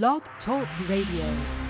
Blog Talk Radio.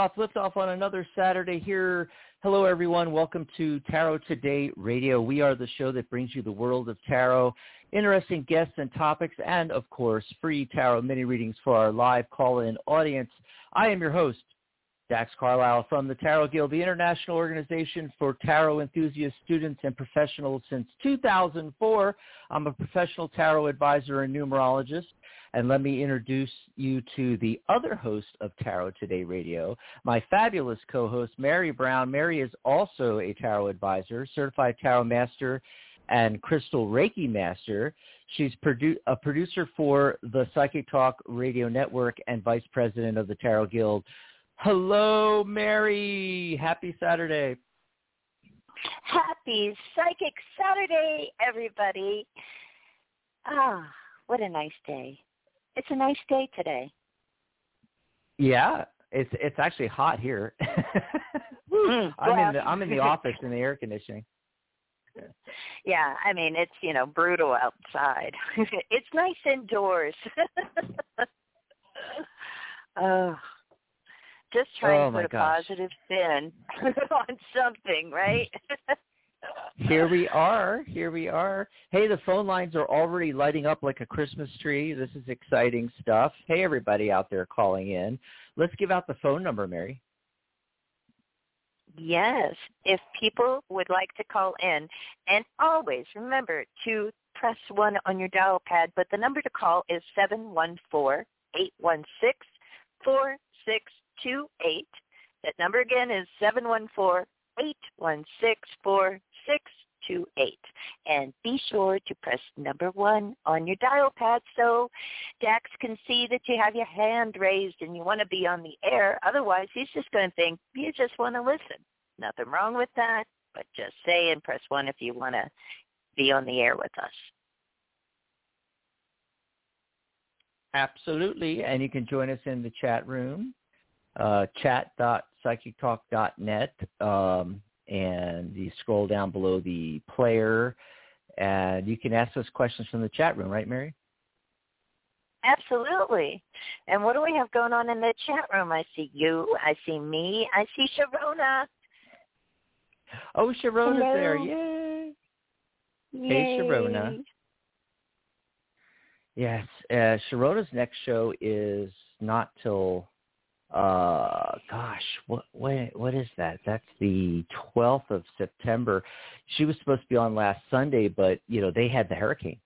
Liftoff, liftoff on another Saturday here. Hello, everyone. Welcome to Tarot Today Radio. We are the show that brings you the world of tarot, interesting guests and topics, and of course, free tarot mini readings for our live call-in audience. I am your host, Dax Carlisle from the Tarot Guild, the international organization for tarot enthusiasts, students and professionals since 2004. I'm a professional tarot advisor and numerologist. And let me introduce you to the other host of Tarot Today Radio, my fabulous co-host, Mary Brown. Mary is also a tarot advisor, certified tarot master, and crystal Reiki master. She's produ- a producer for the Psychic Talk Radio Network and vice president of the Tarot Guild. Hello, Mary. Happy Saturday. Happy Psychic Saturday, everybody. Ah, what a nice day. It's a nice day today. Yeah, it's it's actually hot here. Mm, I'm in the I'm in the office in the air conditioning. yeah, I mean, it's, you know, brutal outside. it's nice indoors. oh, just trying Oh, to put a gosh. positive spin on something, right? Here we are. Here we are. Hey, the phone lines are already lighting up like a Christmas tree. This is exciting stuff. Hey, everybody out there calling in. Let's give out the phone number, Mary. Yes, if people would like to call in, and always remember to press one on your dial pad, but the number to call is seven one four eight one six four six two eight. That number again is seven one four eight one six four six two eight. And be sure to press number one on your dial pad so Dax can see that you have your hand raised and you want to be on the air. Otherwise, he's just going to think you just want to listen. Nothing wrong with that, but just say and press one if you want to be on the air with us. Absolutely. And you can join us in the chat room, uh, chat.psychictalk.net. Um, and you scroll down below the player and you can ask us questions from the chat room, right, Mary? Absolutely. And what do we have going on in the chat room? I see you. I see me. I see Sharona. Oh, Sharona's Hello. there. Yay. Hey, Sharona. Yes, uh, Sharona's next show is not till, uh, gosh, what what what is that? That's the 12th of September. She was supposed to be on last Sunday, but you know they had the hurricane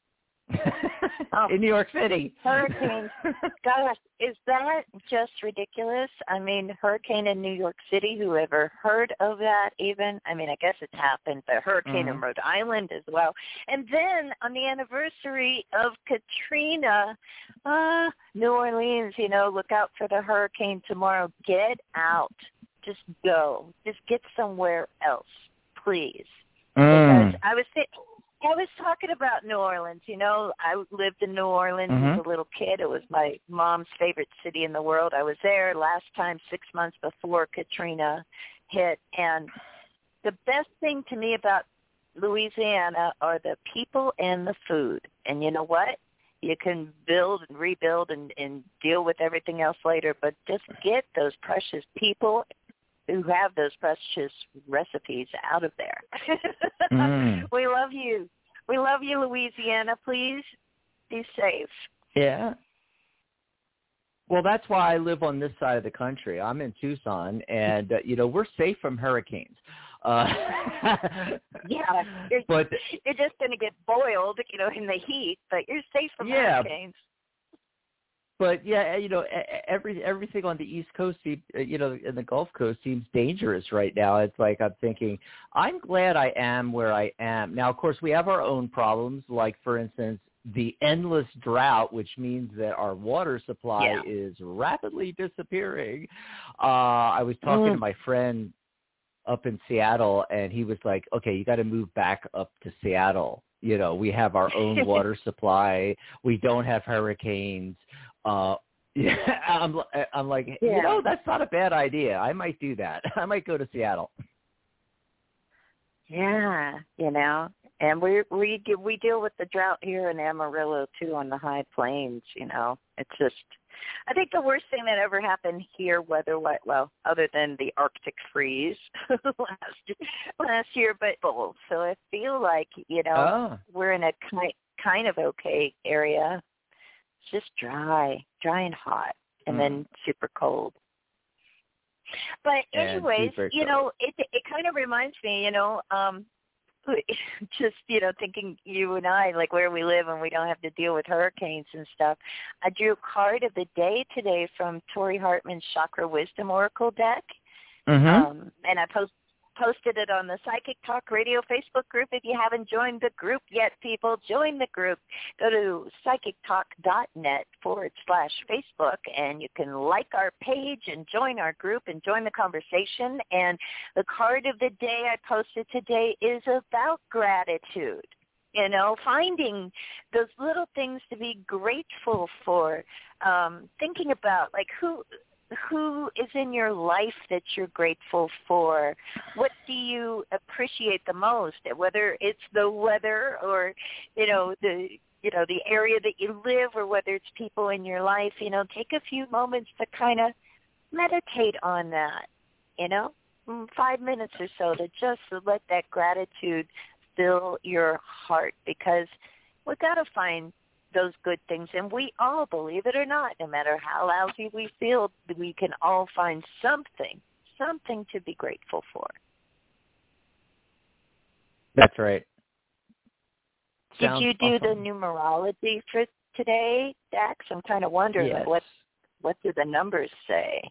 Oh. in New York City. Hurricane. Gosh, is that just ridiculous? I mean, hurricane in New York City, who ever heard of that even? I mean, I guess it's happened, but hurricane in Mhm. Rhode Island as well. And then on the anniversary of Katrina, uh, New Orleans, you know, look out for the hurricane tomorrow. Get out. Just go. Just get somewhere else, please Mm. because I was thi- I was talking about New Orleans. You know, I lived in New Orleans Mhm. as a little kid. It was my mom's favorite city in the world. I was there last time six months before Katrina hit, and the best thing to me about Louisiana are the people and the food. And you know what? you can build and rebuild and, and deal with everything else later, but just get those precious people who have those precious recipes out of there. mm. We love you. We love you, Louisiana. Please be safe. Yeah. Well, that's why I live on this side of the country. I'm in Tucson, and uh, you know we're safe from hurricanes. Uh, yeah, you're, but you're just going to get boiled, you know, in the heat, but you're safe from yeah, hurricanes. But yeah, you know, every everything on the East Coast, uh, you know, in the Gulf Coast seems dangerous right now. It's like I'm thinking, I'm glad I am where I am. Now, of course, we have our own problems, like for instance, the endless drought, which means that our water supply yeah. is rapidly disappearing. Uh, I was talking mm. to my friend up in Seattle, and he was like, "Okay, you got to move back up to Seattle. You know, we have our own water supply. We don't have hurricanes. Uh, yeah, I'm, I'm like, yeah. you know, that's not a bad idea. I might do that. I might go to Seattle. Yeah, you know, and we we we deal with the drought here in Amarillo too on the high plains. You know, it's just I think the worst thing that ever happened here, weather-wise, well, other than the Arctic freeze last last year, but both. So I feel like you know oh. we're in a kind kind of okay area. Just dry, dry and hot, and mm. then super cold. But anyways, you know, it it kind of reminds me, you know, um just you know thinking you and I like where we live and we don't have to deal with hurricanes and stuff. I drew a card of the day today from Tori Hartman's Chakra Wisdom Oracle deck, mm-hmm. um, and I post posted it on the Psychic Talk Radio Facebook group. If you haven't joined the group yet, people, join the group. Go to psychictalk.net forward slash Facebook, and you can like our page and join our group and join the conversation. And the card of the day I posted today is about gratitude you know finding those little things to be grateful for um thinking about like who who is in your life that you're grateful for? What do you appreciate the most? Whether it's the weather or, you know, the you know, the area that you live or whether it's people in your life, you know, take a few moments to kind of meditate on that, you know, mm, five minutes or so to just let that gratitude fill your heart because we've got to find those good things. And we all, believe it or not, no matter how lousy we feel, we can all find something, something to be grateful for. That's right. Did Sounds you do awesome. the numerology for today, Dax? I'm kind of wondering yes. what what do the numbers say?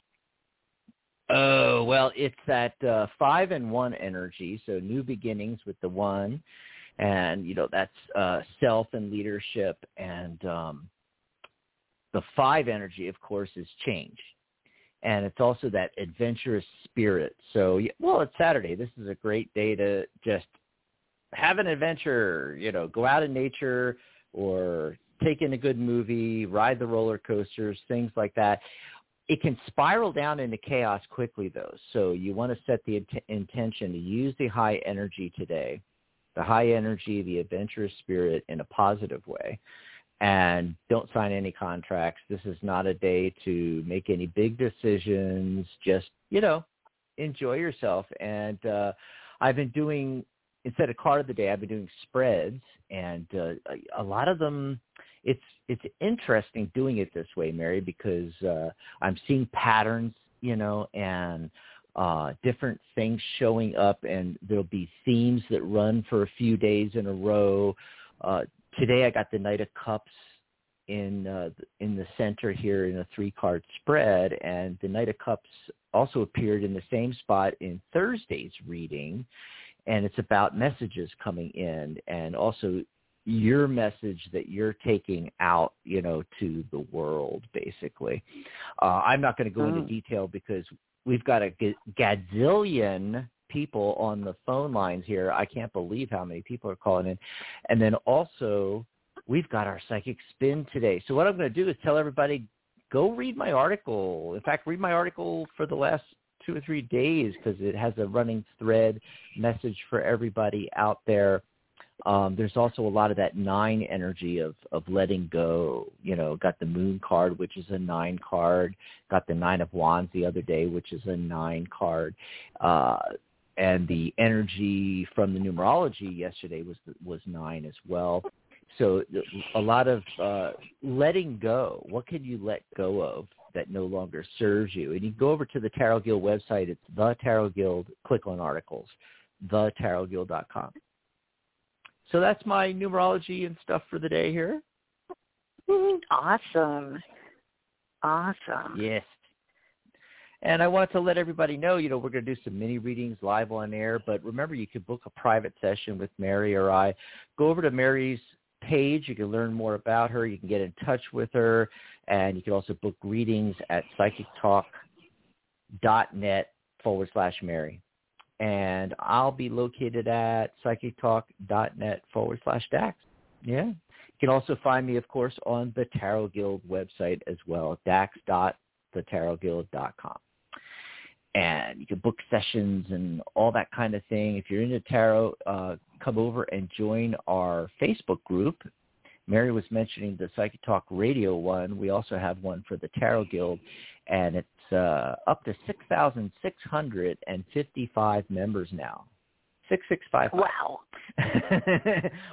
Oh well, it's that uh, five and one energy. So new beginnings with the one, and you know that's uh, self and leadership and um, the five energy of course is change. And it's also that adventurous spirit. So well it's saturday. This is a great day to just have an adventure you know go out in nature or take in a good movie ride the roller coasters things like that. It can spiral down into chaos quickly though. So you want to set the int- intention to use the high energy today the high energy, the adventurous spirit in a positive way. And don't sign any contracts. This is not a day to make any big decisions. Just, you know, enjoy yourself. And uh, I've been doing, instead of card of the day, I've been doing spreads. And uh, a lot of them, it's it's interesting doing it this way, Mary, because uh, I'm seeing patterns, you know, and uh, different things showing up, and there'll be themes that run for a few days in a row. Uh, today, I got the Knight of Cups in uh, in the center here in a three card spread, and the Knight of Cups also appeared in the same spot in Thursday's reading, and it's about messages coming in, and also your message that you're taking out, you know, to the world, basically. Uh, I'm not going to go into oh. detail because we've got a gazillion people on the phone lines here. I can't believe how many people are calling in. And then also, we've got our psychic spin today. So what I'm going to do is tell everybody, go read my article. In fact, read my article for the last two or three days because it has a running thread message for everybody out there. Um, there's also a lot of that nine energy of of letting go. You know, got the Moon card, which is a nine card. Got the Nine of Wands the other day, which is a nine card. Uh, and the energy from the numerology yesterday was was nine as well. So a lot of uh, letting go. What can you let go of that no longer serves you? And you go over to the Tarot Guild website. It's the Tarot Guild. Click on articles, thetarotguild.com. So that's my numerology and stuff for the day here. Awesome. Awesome. Yes. And I wanted to let everybody know, you know, we're going to do some mini readings live on air. But remember, you can book a private session with Mary or I. Go over to Mary's page. You can learn more about her. You can get in touch with her. And you can also book readings at psychictalk.net forward slash Mary. And I'll be located at psychictalk.net forward slash Dax. Yeah. You can also find me, of course, on the Tarot Guild website as well, dax.thetarotguild.com and you can book sessions and all that kind of thing. If you're into tarot, uh, come over and join our Facebook group. Mary was mentioning the Psychic Talk Radio one. We also have one for the Tarot Guild, and it's uh, up to 6,655 members now. 6655. Wow.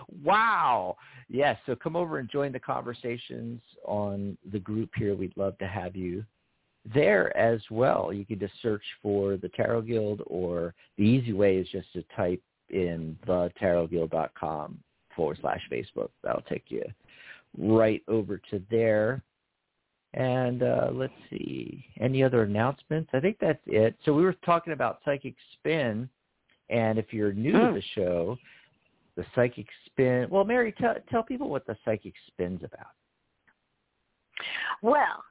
wow. Yes, so come over and join the conversations on the group here. We'd love to have you there as well. You can just search for the Tarot Guild, or the easy way is just to type in the tarotguild.com forward slash Facebook. That'll take you right over to there. And uh, let's see, any other announcements? I think that's it. So we were talking about Psychic Spin, and if you're new to hmm. the show, the Psychic Spin. Well, Mary, tell tell people what the Psychic Spin's about. Well,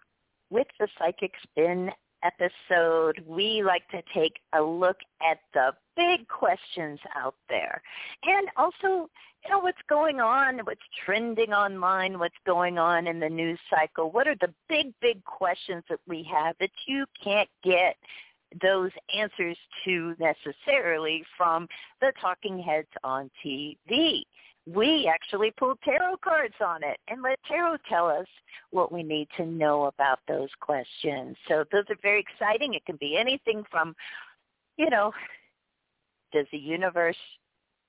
with the Psychic Spin episode, we like to take a look at the big questions out there. And also, you know, what's going on, what's trending online, what's going on in the news cycle. What are the big, big questions that we have that you can't get those answers to necessarily from the talking heads on TV? We actually pull tarot cards on it and let tarot tell us what we need to know about those questions. So those are very exciting. It can be anything from, you know, does the universe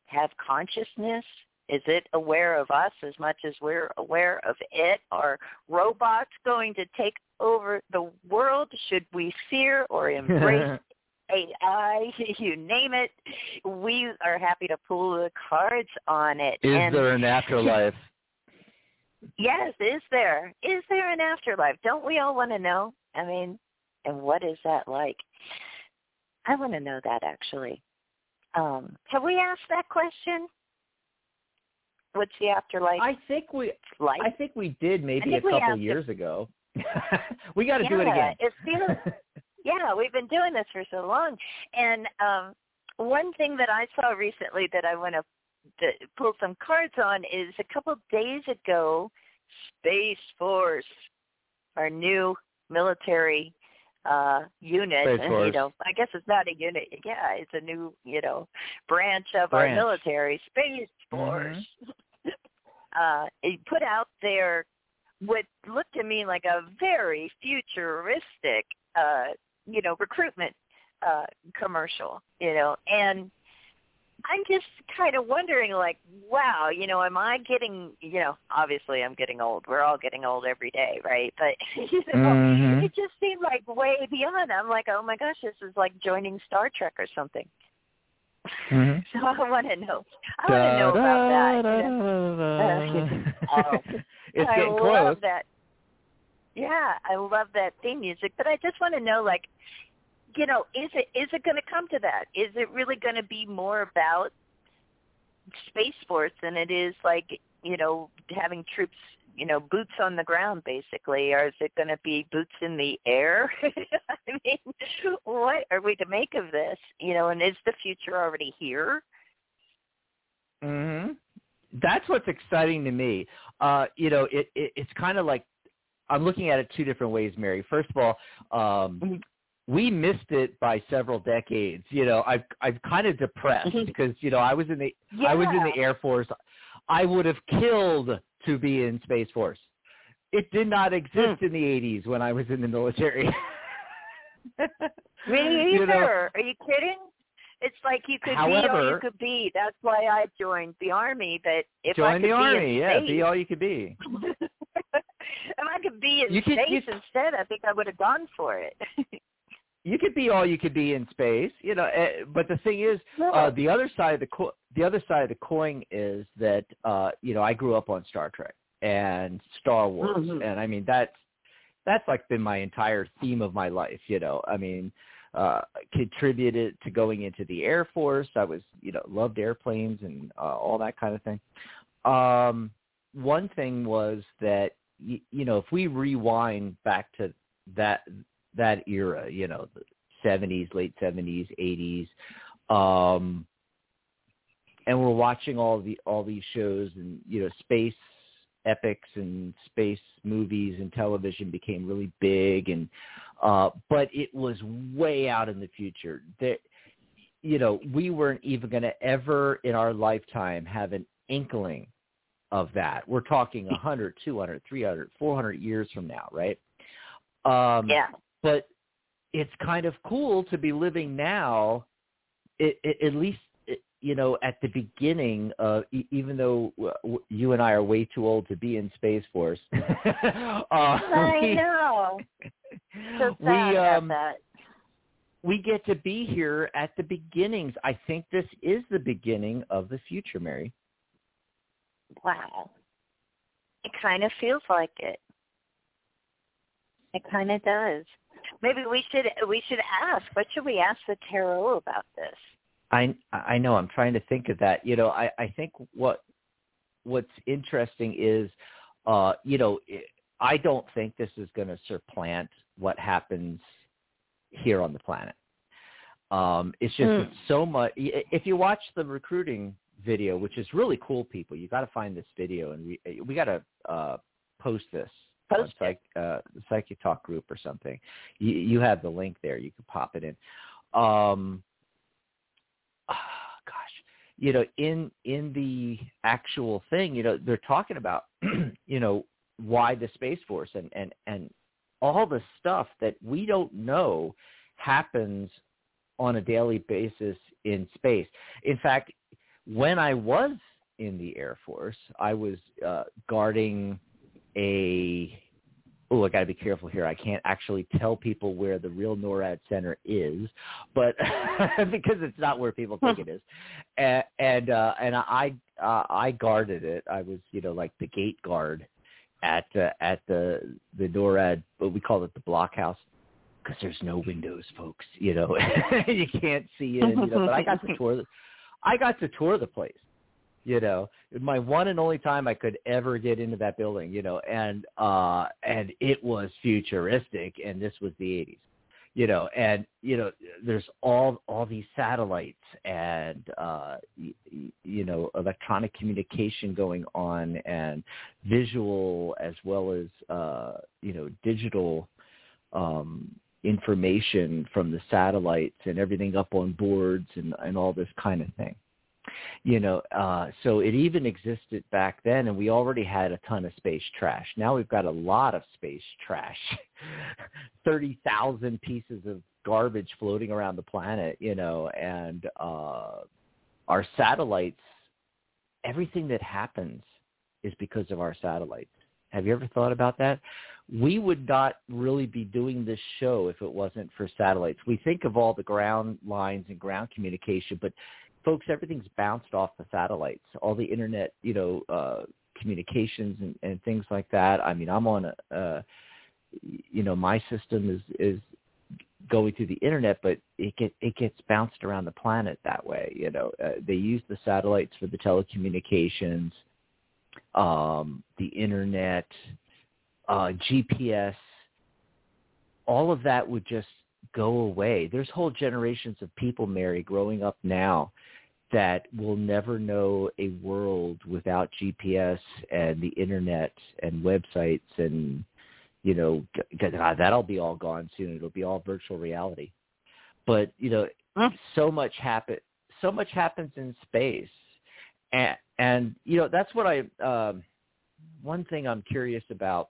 have consciousness? Is it aware of us as much as we're aware of it? Are robots going to take over the world? Should we fear or embrace AI, you name it. We are happy to pull the cards on it. Is and there an afterlife? yes, is there? Is there an afterlife? Don't we all want to know? I mean, and what is that like? I want to know that actually. Um, have we asked that question? What's the afterlife? I think we like? I think we did maybe a couple years it. ago. we got to yeah, do it again. It feels yeah, we've been doing this for so long. And um one thing that I saw recently that I want to, to pull some cards on is a couple days ago, Space Force, our new military uh unit you know i guess it's not a unit yeah it's a new you know branch of branch. our military space force mm-hmm. uh it put out there what looked to me like a very futuristic uh you know, recruitment uh, commercial, you know, and I'm just kind of wondering, like, wow, you know, am I getting, you know, obviously I'm getting old. We're all getting old every day, right? But you know, mm-hmm. it just seemed like way beyond. I'm like, oh my gosh, this is like joining Star Trek or something. Mm-hmm. So I want to know. I want to know about that. You know? oh, it's I getting love close. that. Yeah, I love that theme music, but I just want to know, like, you know, is it is it going to come to that? Is it really going to be more about space force than it is like you know having troops, you know, boots on the ground basically, or is it going to be boots in the air? I mean, what are we to make of this? You know, and is the future already here? Mhm. That's what's exciting to me. Uh, you know, it, it it's kind of like I'm looking at it two different ways, Mary. First of all, um, we missed it by several decades. You know, I've I'm kind of depressed because you know I was in the yeah. I was in the Air Force. I would have killed to be in Space Force. It did not exist Hmm. in the 80s when I was in the military. Me You either. know, Are you kidding? It's like you could be all you could be. That's why I joined the army. But if I Join could the be army, yeah, space, be all you could be. if I could be in You could- space you- instead, I think I would have gone for it. You could be all you could be in space, you know. eh, But the thing is, uh, the other side of the co- the other side of the coin is that uh, you know I grew up on Star Trek and Star Wars, Mhm. and I mean that's that's like been my entire theme of my life. You know, I mean, uh, contributed to going into the Air Force. I was you know loved airplanes and uh, all that kind of thing. Um, one thing was that y- you know if we rewind back to that that era, you know, the 70s, late 70s, 80s, um, and we're watching all the all these shows and you know space epics and space movies and television became really big and uh but it was way out in the future. That you know we weren't even going to ever in our lifetime have an inkling of that. We're talking 100 200 300 400 years from now right? Um yeah. but it's kind of cool to be living now it, it, at least you know at the beginning of e- even though you and I are way too old to be in space force. Uh, I we, know. So we um we get to be here at the beginnings. I think this is the beginning of the future mary Wow. It kind of feels like it. It kind of does. Maybe we should we should ask. What should we ask the tarot about this? I I know. I'm trying to think of that. You know, I I think what what's interesting is, uh, you know, I don't think this is going to supplant what happens here on the planet. Um, it's just it's so much. If you watch the recruiting video, which is really cool, people, you got to find this video and we we got to uh, post this Post on psych, uh, the Psychic Talk group or something. You, you have the link there. You can pop it in. Um, ah, gosh, you know, in in the actual thing, you know, they're talking about, you know, why the Space Force and and and all the stuff that we don't know happens on a daily basis in space. In fact, when I was in the Air Force, I was uh, guarding a oh, I got to be careful here. I can't actually tell people where the real NORAD center is, but because it's not where people think it is, and and, uh, and I uh, I guarded it. I was you know like the gate guard at uh, at the the NORAD, but we call it the blockhouse because there's no windows, folks. You know, you can't see in. You know, but I got to tour. I got to tour the place you know my one and only time i could ever get into that building you know and uh and it was futuristic and this was the 80s you know and you know there's all all these satellites and uh y- y- you know electronic communication going on and visual as well as uh you know digital um information from the satellites and everything up on boards and and all this kind of thing. You know uh so it even existed back then and we already had a ton of space trash. Now we've got a lot of space trash. 30,000 pieces of garbage floating around the planet you know and uh our satellites everything that happens is because of our satellites have you ever thought about that we would not really be doing this show if it wasn't for satellites we think of all the ground lines and ground communication but folks, everything's bounced off the satellites, all the internet, you know, uh, communications and, and things like that. I mean, I'm on a, uh, you know, my system is is going through the internet, but it get it gets bounced around the planet that way. You know, uh, they use the satellites for the telecommunications, um, the internet, uh, GPS. All of that would just go away. There's whole generations of people, Mary, growing up now that will never know a world without GPS and the internet and websites and You know, God, that'll be all gone soon. It'll be all virtual reality. But you know, so much happen. So much happens in space, and and you know that's what I. Um, one thing I'm curious about.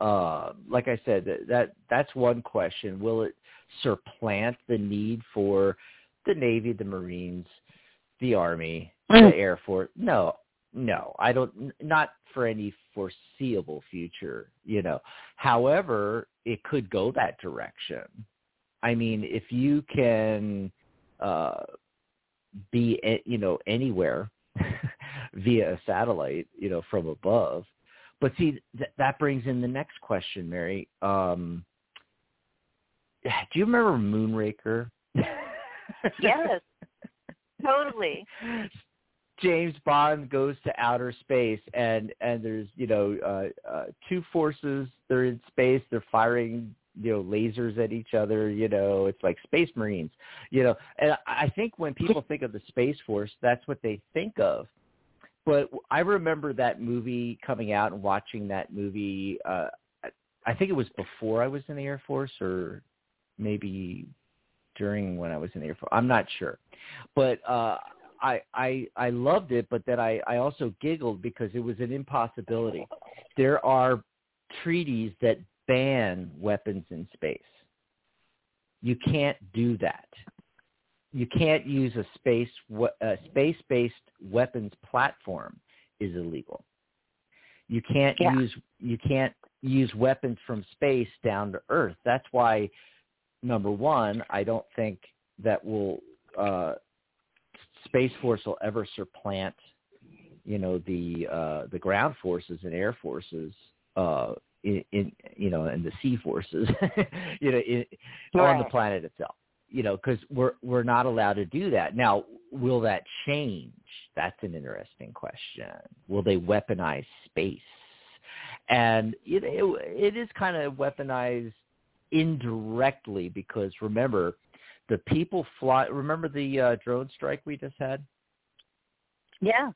Uh, like I said, that, that that's one question. Will it supplant the need for the Navy, the Marines, the Army, mm. the Air Force? No, no, I don't. Not for any foreseeable future. You know, however, it could go that direction. I mean, if you can uh, be, you know, anywhere via a satellite, you know, from above. But see, th- that brings in the next question, Mary. Um, do you remember Moonraker? yes, totally. James Bond goes to outer space, and and there's you know uh, uh, two forces. They're in space. They're firing you know lasers at each other. You know, it's like Space Marines. You know, and I think when people think of the Space Force, that's what they think of. But I remember that movie coming out and watching that movie. Uh, I think it was before I was in the Air Force, or maybe during when I was in the Air Force. I'm not sure, but uh, I I I loved it. But then I I also giggled because it was an impossibility. There are treaties that ban weapons in space. You can't do that. You can't use a space a space-based weapons platform is illegal. You can't yeah. use you can't use weapons from space down to Earth. That's why number one, I don't think that will uh, Space Force will ever supplant, you know, the uh, the ground forces and air forces uh, in, in you know and the sea forces, you know, in, right. on the planet itself. You know, because we're we're not allowed to do that. Now, will that change? That's an interesting question. Will they weaponize space? And it, it, it is kind of weaponized indirectly because remember, the people fly. Remember the uh, drone strike we just had? Yeah,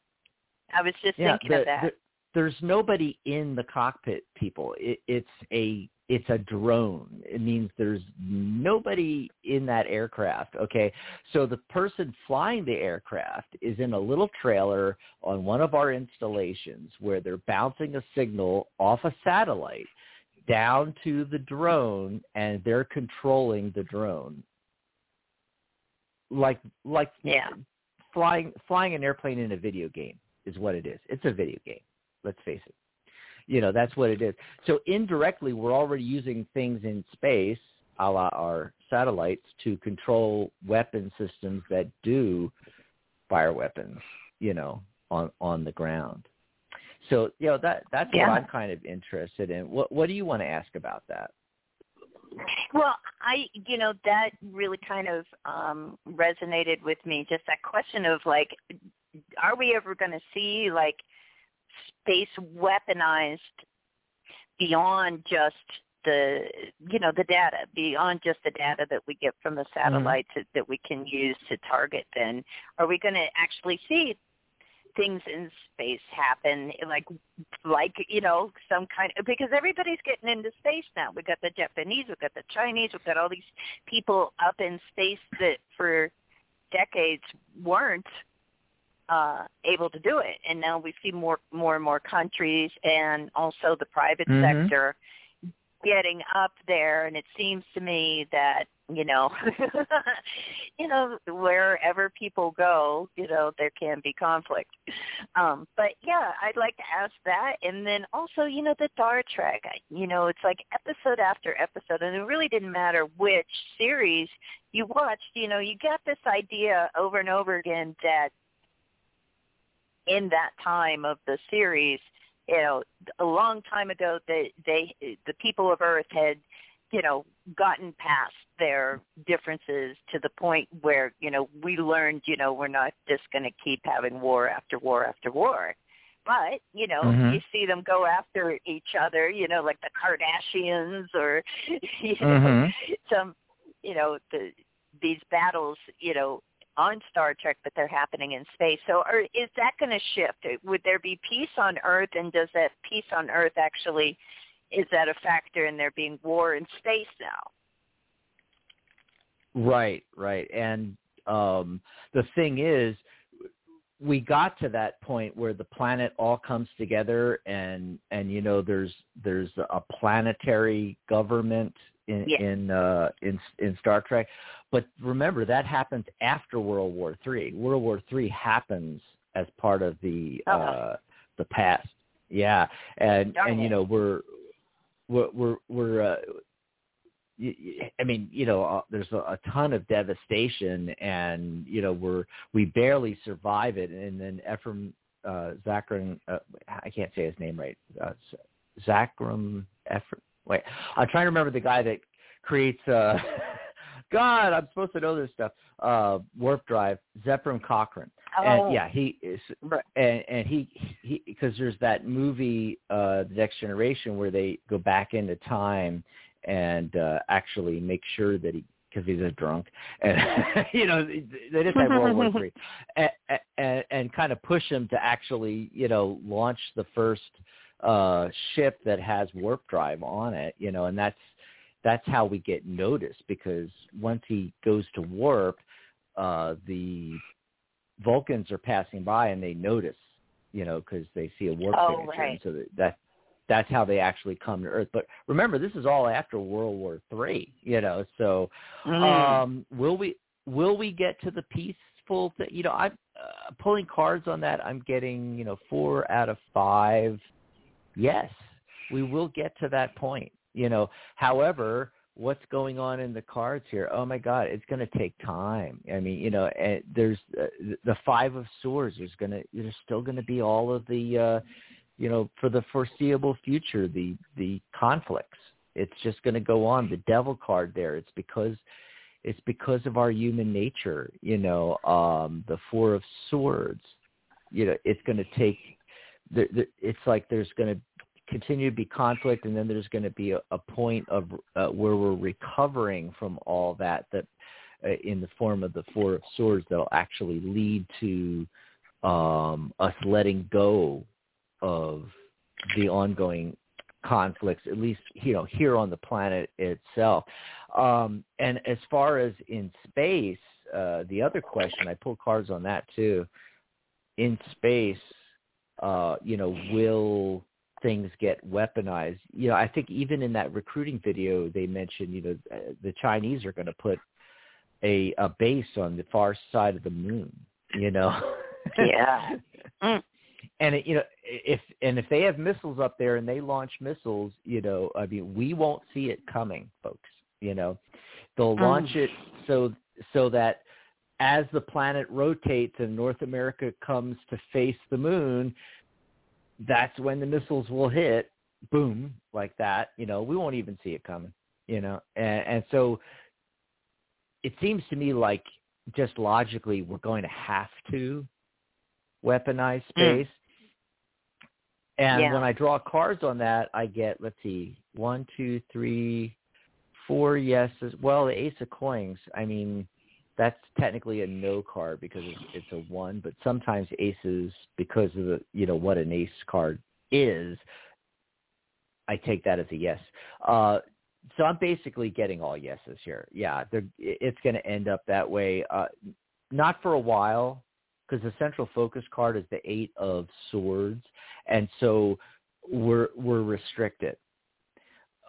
I was just yeah, thinking the, of that. The, there's nobody in the cockpit, people. It, it's a it's a drone. It means there's nobody in that aircraft. Okay, so the person flying the aircraft is in a little trailer on one of our installations where they're bouncing a signal off a satellite down to the drone, and they're controlling the drone. Like like yeah. flying flying an airplane in a video game is what it is. It's a video game Let's face it. You know, that's what it is. So indirectly, we're already using things in space, a la our satellites, to control weapon systems that do fire weapons, you know, on, on the ground. So, you know, that that's yeah. what I'm kind of interested in. What what do you want to ask about that? Well, I, you know, that really kind of um resonated with me. Just that question of like, are we ever going to see like space weaponized beyond just the you know the data beyond just the data that we get from the mm-hmm. satellites mm-hmm. that we can use to target then are we going to actually see things in space happen like like you know some kind of because everybody's getting into space now we got the japanese we got the chinese we've got all these people up in space that for decades weren't uh, able to do it. And now we see more, more and more countries and also the private mm-hmm. sector getting up there. And it seems to me that you know, you know, wherever people go, you know, there can be conflict. Um, but yeah, I'd like to ask that, and then also, you know, the Star Trek. You know, it's like episode after episode, and it really didn't matter which series you watched. You know, you got this idea over and over again that in that time of the series, you know, a long time ago, they, they the people of Earth had, you know, gotten past their differences to the point where, you know, we learned, you know, we're not just going to keep having war after war after war. But, you know, mm-hmm. you see them go after each other, you know, like the Kardashians or, you know, mm-hmm. some, you know, the, these battles, you know, on Star Trek, but they're happening in space. So are, is that going to shift? Would there be peace on Earth, and does that peace on Earth actually, is that a factor in there being war in space now? Right, right. And um the thing is we got to that point where the planet all comes together and and you know there's there's a planetary government in Yeah. in uh in in Star Trek but remember that happens after World War 3 World War 3 happens as part of the Uh-huh. uh the past yeah and Darn and you know we're we're we're, we're uh, I mean, you know, uh, there's a, a ton of devastation, and you know, we're we barely survive it. And then Ephraim uh, Zachram, uh, I can't say his name right. Uh, Zachram Ephraim. Wait, I'm trying to remember the guy that creates. Uh, God, I'm supposed to know this stuff. Uh, warp drive, Zefram Cochrane. Oh, And yeah, he is and and he he because there's that movie uh the next generation where they go back into time and uh actually make sure that he because he's a drunk and you know they just had world war three and, and and kind of push him to actually you know launch the first uh ship that has warp drive on it you know and that's that's how we get noticed because once he goes to warp uh the Vulcans are passing by and they notice, you know, because they see a warp Oh, signature, right. and so that, that that's how they actually come to Earth. But remember, this is all after World War Three, you know. So, Mm. um, will we will we get to the peaceful thing? You know, I'm uh, pulling cards on that. I'm getting, you know, four out of five. Yes, we will get to that point. You know, however, what's going on in the cards here? Oh my God, it's going to take time. I mean, you know, and there's uh, the five of swords. There's going to there's still going to be all of the, uh, you know, for the foreseeable future, the the conflicts. It's just going to go on. The devil card there. It's because it's because of our human nature. You know, um, the four of swords. You know, it's going to take. The, the, it's like there's going to continue to be conflict, and then there's going to be a, a point of uh, where we're recovering from all that that uh, in the form of the four of swords that'll actually lead to um, us letting go of the ongoing conflicts, at least you know here on the planet itself. Um, and as far as in space, uh, the other question I pulled cards on that too. In space, uh, you know, will things get weaponized? You know, I think even in that recruiting video, they mentioned, you know, uh, the Chinese are going to put a a base on the far side of the moon. You know. Yeah. Mm. And it, you know, if and if they have missiles up there and they launch missiles, you know, I mean, we won't see it coming, folks. You know, they'll Mm. launch it so so that as the planet rotates and North America comes to face the moon, that's when the missiles will hit. Boom, like that. You know, we won't even see it coming. You know, and, and so it seems to me like just logically we're going to have to weaponize hmm. space. And Yeah. when I draw cards on that, I get let's see, one, two, three, four yeses. Well, the ace of coins. I mean, that's technically a no card because it's, a one. But sometimes aces, because of the you know what an ace card is, I take that as a yes. Uh, so I'm basically getting all yeses here. Yeah, it's going to end up that way. Uh, not for a while, because the central focus card is the eight of swords, and so we're we're restricted.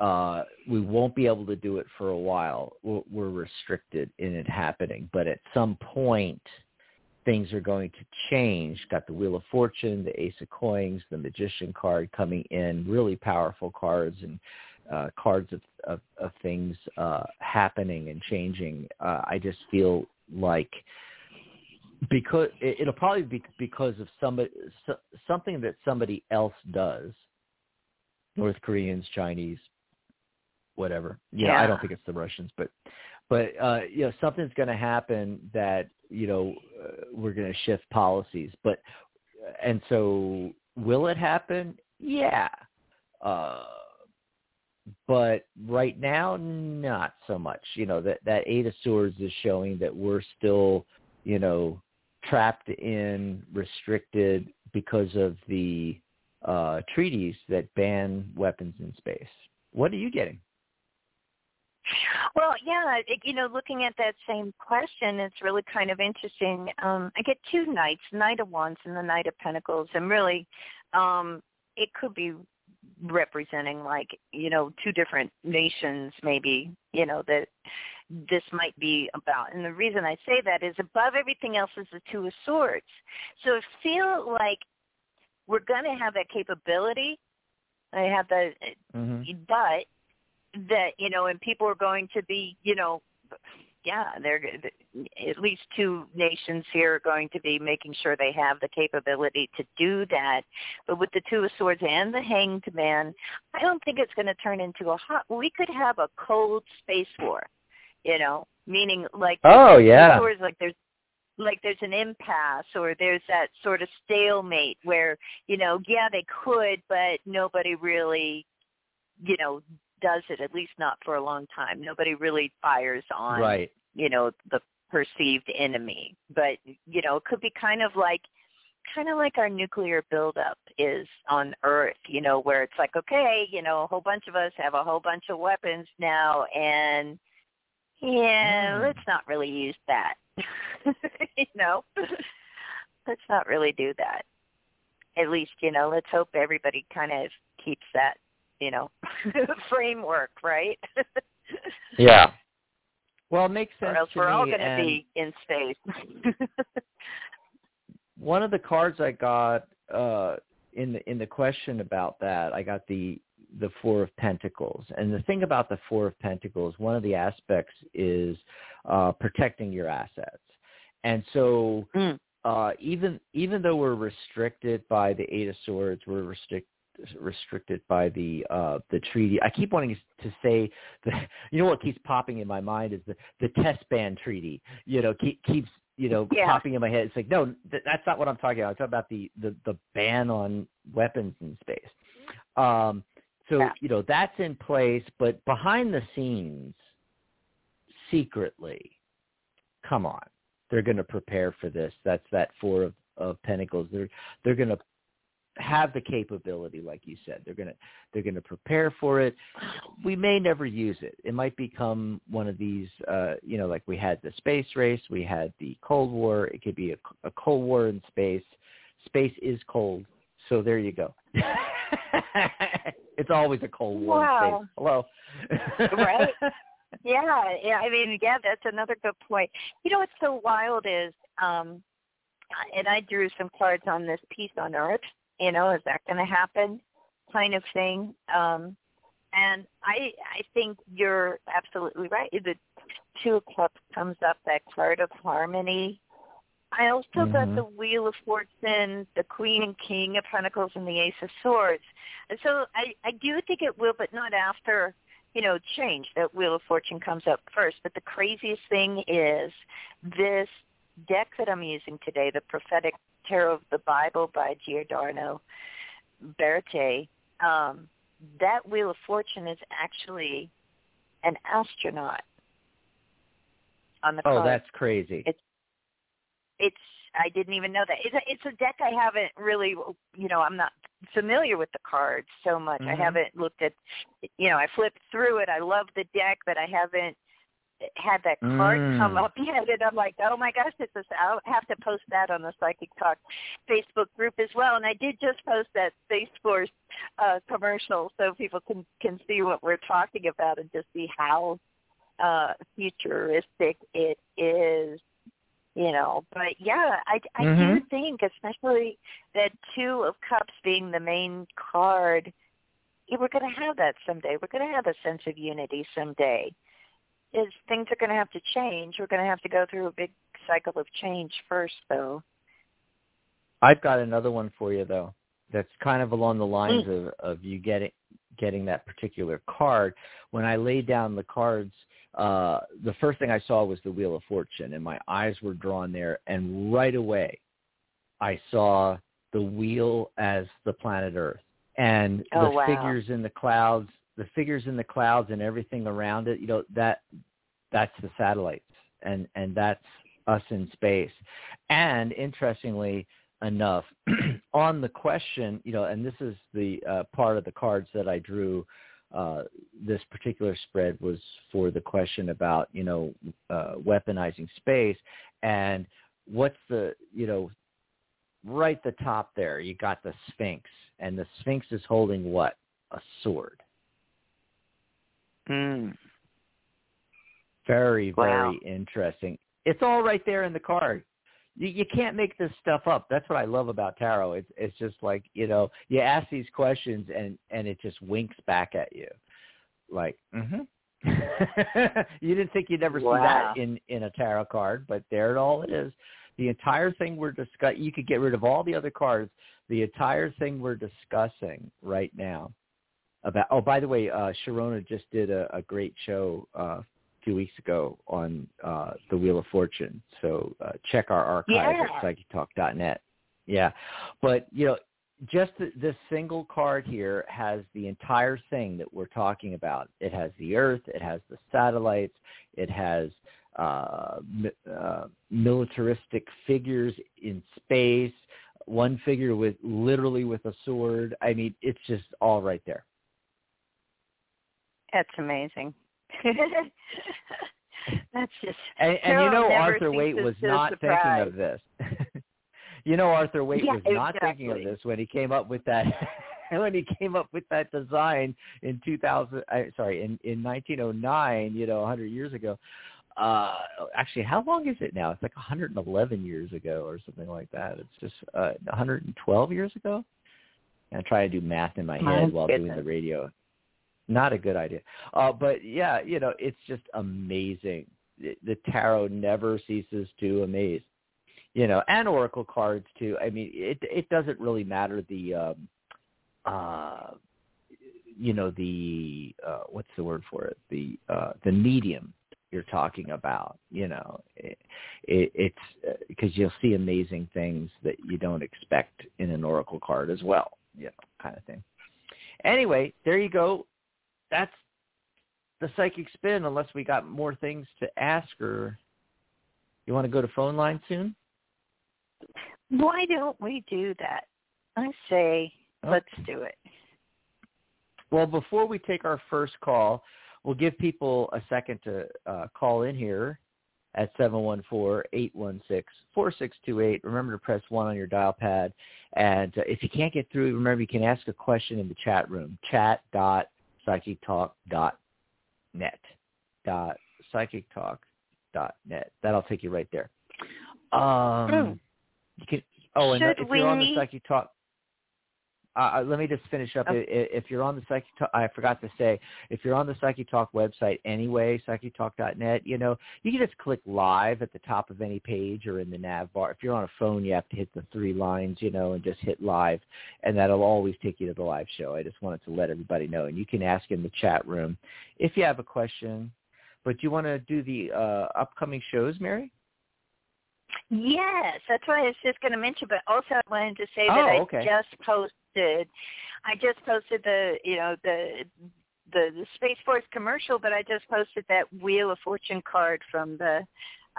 Uh, we won't be able to do it for a while. We're, we're restricted in it happening, but at some point, things are going to change. Got the Wheel of Fortune, the Ace of Coins, the Magician card coming in, really powerful cards and uh, cards of, of, of things uh, happening and changing. Uh, I just feel like because it, it'll probably be because of somebody so, something that somebody else does. North Koreans, Chinese, whatever. You know, I don't think it's the Russians, but but uh, you know something's going to happen that you know uh, we're going to shift policies. But and so will it happen? Yeah. Uh, but right now, not so much. You know that that Eight of Swords is showing that we're still, you know, trapped in, restricted because of the uh, treaties that ban weapons in space. What are you getting? Well, yeah, it, you know, looking at that same question, it's really kind of interesting. Um, I get two knights, Knight of Wands and the Knight of Pentacles, and really, um, it could be representing like you know two different nations maybe you know that this might be about and the reason i say that is above everything else is the two of swords so I feel like we're going to have that capability i have that mm-hmm. but that you know and people are going to be you know yeah, they're at least two nations here are going to be making sure they have the capability to do that. But with the Two of Swords and the Hanged Man, I don't think it's going to turn into a hot. We could have a cold space war, you know, meaning like oh yeah, swords, like there's like there's an impasse or there's that sort of stalemate where you know yeah they could but nobody really you know does it, at least not for a long time. Nobody really fires on, right. you know, the perceived enemy. But, you know, it could be kind of like kind of like our nuclear buildup is on Earth, you know, where it's like, okay, you know, a whole bunch of us have a whole bunch of weapons now, and yeah, mm. let's not really use that. you know, let's not really do that. At least, you know, let's hope everybody kind of keeps that you know framework, right? yeah. Well, it makes sense. Or else to we're me, all going to be in space. one of the cards I got uh, in the in the question about that, I got the the Four of Pentacles, and the thing about the Four of Pentacles, one of the aspects is uh, protecting your assets, and so. Mm. Uh, even even though we're restricted by the Eight of Swords, we're restrict, restricted by the uh, the treaty. I keep wanting to say the you know what keeps popping in my mind is the the test ban treaty. You know, keep, keeps you know yeah. popping in my head. It's like no, th- that's not what I'm talking about. I'm talking about the the the ban on weapons in space. Um, so yeah. you know that's in place, but behind the scenes, secretly, come on, they're going to prepare for this. That's that four of of pentacles. They're they're going to have the capability, like you said. They're gonna they're gonna prepare for it. We may never use it. It might become one of these, uh, you know, like we had the space race, we had the Cold War. It could be a, a Cold War in space. Space is cold, so there you go. it's always a Cold War wow. in space. Hello. right. Yeah, yeah. I mean, yeah, that's another good point. You know what's so wild is, um, and I drew some cards on this piece on Earth you know, is that going to happen? Kind of thing. Um, and I I think you're absolutely right. The two of cups comes up that card of harmony. I also mm-hmm. got the Wheel of Fortune, the Queen and King of Pentacles, and the Ace of Swords. And so I I do think it will, but not after you know change. That Wheel of Fortune comes up first. But the craziest thing is this deck that I'm using today, the Prophetic Tarot of the Bible by Giordano Berti, um, that Wheel of Fortune is actually an astronaut on the oh, card. that's crazy. It's it's I didn't even know that. It's a, it's a deck I haven't really, you know, I'm not familiar with the cards so much. Mm-hmm. I haven't looked at, you know, I flipped through it. I love the deck, but I haven't had that card mm. come up yet, and I'm like, oh my gosh, this is. I'll have to post that on the Psychic Talk Facebook group as well. And I did just post that Space Force uh, commercial so people can can see what we're talking about and just see how uh, futuristic it is. You know, but yeah, I I mm-hmm. do think, especially that Two of Cups being the main card, we're going to have that someday. We're going to have a sense of unity someday is things are going to have to change. We're going to have to go through a big cycle of change first, though. I've got another one for you though. That's kind of along the lines mm. of of you getting getting that particular card. When I laid down the cards, uh, the first thing I saw was the Wheel of Fortune, and my eyes were drawn there. And right away, I saw the wheel as the planet Earth, and oh, the wow. figures in the clouds the figures in the clouds and everything around it, you know, that that's the satellites and and that's us in space. And interestingly, enough on the question, you know, and this is the uh, part of the cards that I drew. Uh, this particular spread was for the question about, you know, uh, weaponizing space and what's the, you know, right the top there, you got the Sphinx, and the Sphinx is holding what? A sword. Mm. Very, Wow. very interesting. It's all right there in the card. You, you can't make this stuff up. That's what I love about tarot. It's it's just like you know you ask these questions and and it just winks back at you, like mm-hmm. you didn't think you'd ever see that in in a tarot card, but there it all is. The entire thing we're discussing, you could get rid of all the other cards. The entire thing we're discussing right now about. Oh, by the way, uh, Sharona just did a, a great show uh, few weeks ago on uh, the Wheel of Fortune. So uh, check our archive Yeah. at psychictalk.net. Yeah, but you know, just th- this single card here has the entire thing that we're talking about. It has the Earth, it has the satellites, it has uh, uh, militaristic figures in space. One figure with literally with a sword. I mean, it's just all right there. That's amazing. That's just And, and you know, Arthur Waite was not thinking of this. you know, Arthur Waite Yeah, was not thinking of this when he came up with that. when he came up with that design in 2000, I, sorry, in in 1909, you know, 100 years ago. Uh, actually, how long is it now? It's like 111 years ago or something like that. It's just uh, 112 years ago. I'm trying to do math in my My head while doing the radio. Not a good idea. Uh, but yeah, you know, it's just amazing. The tarot never ceases to amaze. You know, and oracle cards too. I mean, it it doesn't really matter the um uh you know the uh what's the word for it? The uh the medium you're talking about, you know. It, it it's because you'll see amazing things that you don't expect in an oracle card as well, you know, kind of thing. Anyway, there you go that's the psychic spin unless we got more things to ask or you want to go to phone line soon why don't we do that? I say Oh. let's do it. well before we take our first call we'll give people a second to uh, call in here at 714-816-4628 remember to press 1 on your dial pad and uh, if you can't get through remember you can ask a question in the chat room chat.psychictalk.net dot psychictalk.net Psychictalk.net. that'll take you right there um Hmm. you can oh and Should if we you're on the need- psychic talk uh, let me just finish up. I- i- If you're on the Psychic Talk, I forgot to say, if you're on the Psychic Talk website anyway, psychictalk.net, you know, you can just click live at the top of any page or in the nav bar. If you're on a phone, you have to hit the three lines, you know, and just hit live, and that'll always take you to the live show. I just wanted to let everybody know, and you can ask in the chat room if you have a question. But do you want to do the uh, upcoming shows, Mary? Yes, that's what I was just going to mention. But also, I wanted to say that Oh, I okay. just posted. I just posted the you know the the the Space Force commercial, but I just posted that Wheel of Fortune card from the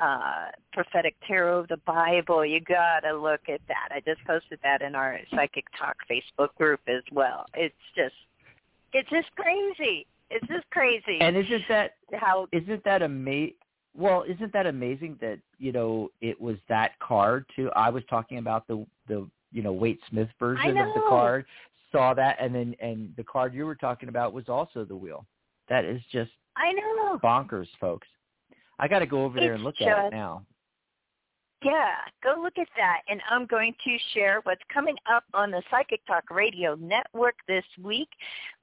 uh prophetic tarot of the Bible. You gotta look at that. I just posted that in our Psychic Talk Facebook group as well. It's just it's just crazy. It's just crazy And isn't that how isn't that amazing? Well, isn't that amazing that you know it was that card too? I was talking about the the you know Wade Smith version of the card. Saw that, and then and the card you were talking about was also the wheel. That is just I know. bonkers, folks. I got to go over there and look at it now. Yeah, go look at that. And I'm going to share what's coming up on the Psychic Talk Radio Network this week.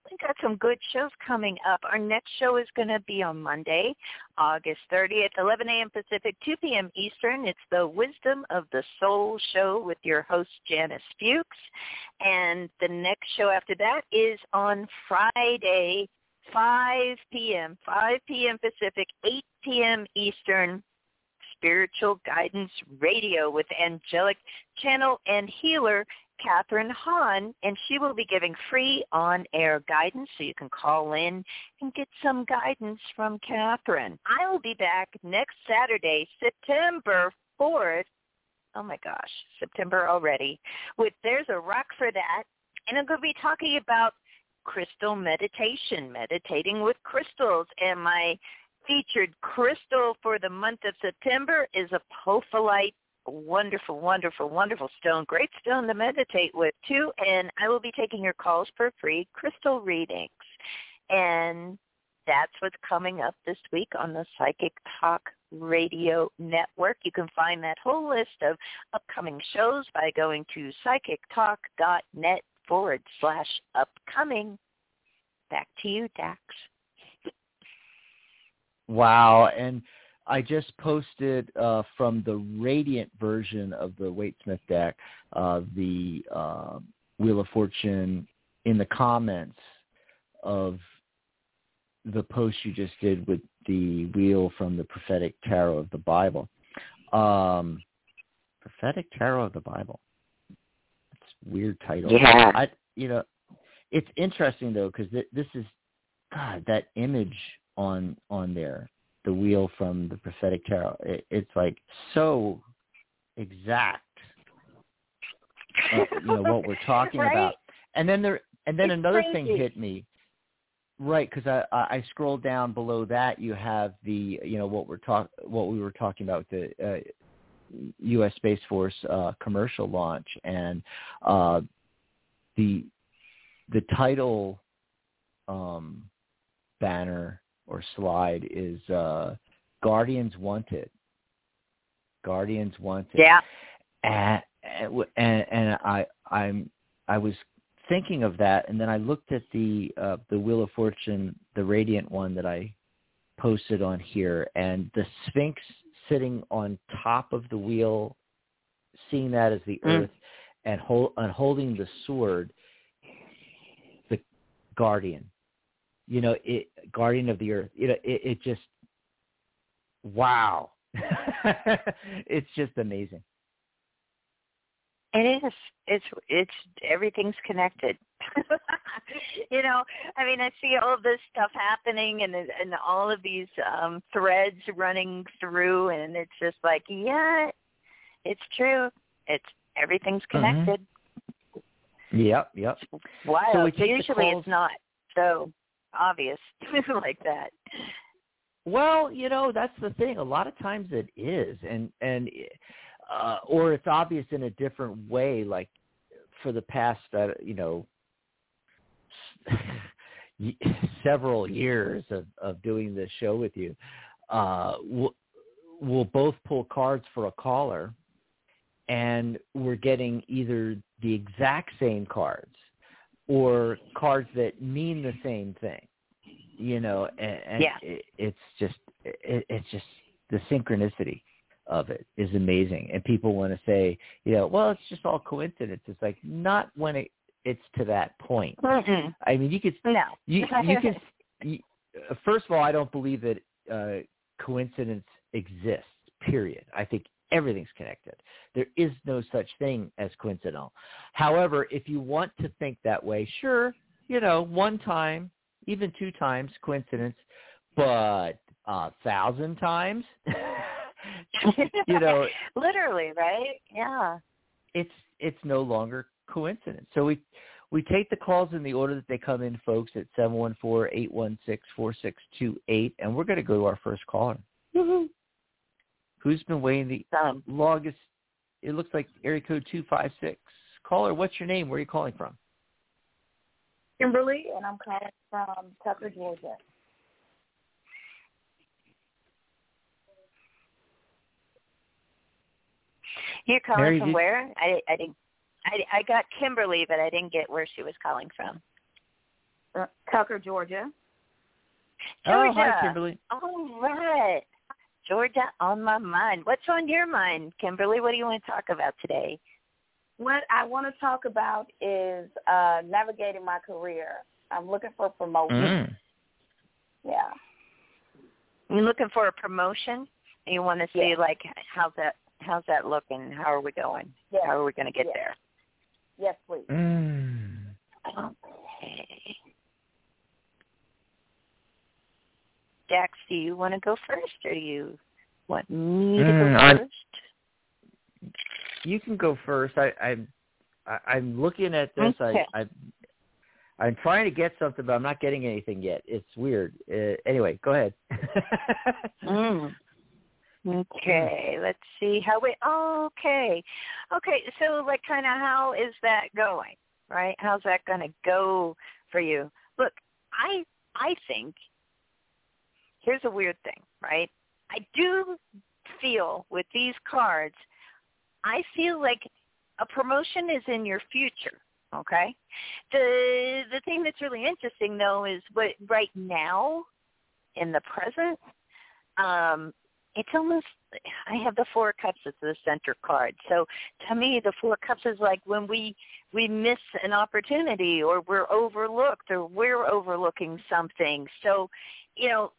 We've got some good shows coming up. Our next show is going to be on Monday, August 30th, 11 a.m. Pacific, 2 p.m. Eastern. It's the Wisdom of the Soul show with your host, Janice Fuchs. And the next show after that is on Friday, 5 p.m., 5 p.m. Pacific, 8 p.m. Eastern. Spiritual Guidance Radio with angelic channel and healer Catherine Hahn, and she will be giving free on-air guidance, so you can call in and get some guidance from Catherine. I will be back next Saturday, September 4th, Oh my gosh, September already. With there's a rock for that, and I'm going to be talking about crystal meditation, meditating with crystals, and my featured crystal for the month of September is a apophyllite wonderful, wonderful, wonderful stone. Great stone to meditate with too. And I will be taking your calls for free crystal readings. And that's what's coming up this week on the Psychic Talk Radio Network. You can find that whole list of upcoming shows by going to psychictalk.net forward slash upcoming. Back to you, Dax. Wow. And I just posted uh, from the Radiant version of the Waite-Smith deck, uh, the uh, Wheel of Fortune in the comments of the post you just did with the wheel from the prophetic tarot of the Bible. Um, prophetic tarot of the Bible. It's weird title. Yeah. I, you know, it's interesting though because th- this is God that image on on there the wheel from the prophetic tarot. It, it's like so exact, uh, you know, what we're talking right? about. And then there, and then it's another crazy. thing hit me. Right, because I, I scrolled down below that. You have the you know what we're talk what we were talking about the uh, U.S. Space Force uh, commercial launch and uh, the the title um, banner or slide is uh, Guardians Wanted. Guardians Wanted. Yeah. And, and and I I'm I was thinking of that, and then I looked at the uh, the Wheel of Fortune, the Radiant one that I posted on here, and the Sphinx sitting on top of the wheel, seeing that as the Mm. Earth, and, hold, and holding the sword, the Guardian. You know, it Guardian of the Earth. You know, it, it just wow. it's just amazing. It is. It's it's everything's connected. you know, I mean, I see all of this stuff happening, and and all of these um threads running through, and it's just like, yeah, it's true. It's everything's Mm-hmm. connected. Yep, yep. Wow. So we take the Usually it's not so obvious like that. Well, you know, that's the thing. A lot of times it is, and and uh, or it's obvious in a different way. Like for the past, uh, you know, several years of of doing this show with you, uh, we'll, we'll both pull cards for a caller, and we're getting either the exact same cards or cards that mean the same thing you know and, and Yeah. it, it's just it, it's just the synchronicity of it is amazing and people want to say you know well it's just all coincidence it's like not when it it's to that point Mm-mm. i mean you could No. you you can you, first of all i don't believe that uh coincidence exists period i think everything's connected there is no such thing as coincidental however if you want to think that way sure you know one time even two times coincidence but a thousand times you know literally, right? Yeah. it's it's no longer coincidence. So we we take the calls in the order that they come in, folks, at seven one four eight one six four six two eight, and we're going to go to our first caller. Who's been waiting the Um, longest? It looks like area code two five six. Caller, what's your name? Where are you calling from? Kimberly, and I'm calling from Tucker, Georgia. you're calling Mary, from did- where? I I didn't. I I got Kimberly, but I didn't get where she was calling from. Uh, Tucker, Georgia. Oh, hi, Kimberly. All right. Georgia on my mind. What's on your mind, Kimberly? What do you want to talk about today? What I want to talk about is uh, navigating my career. I'm looking for a promotion. Mm. Yeah. You're looking for a promotion, and you want to see Yeah. like how's that how's that looking? How are we going? Yes. How are we going to get Yes. there? Yes, please. Mm. Okay. Dax, do you want to go first, or do you want me to Mm, go I'm- first? you can go first. I, I'm I, I'm looking at this. Okay. I, I I'm trying to get something, but I'm not getting anything yet. It's weird. Uh, anyway, go ahead. Mm. Okay, let's see how we. Okay, okay. So, like, kind of, how is that going? Right? How's that going to go for you? Look, I I think here's a weird thing, right? I do feel with these cards, I feel like a promotion is in your future. Okay. The the thing that's really interesting though is what right now, in the present, um, it's almost I have the four cups as the center card. So to me the four cups is like when we we miss an opportunity or we're overlooked or we're overlooking something. So, you know,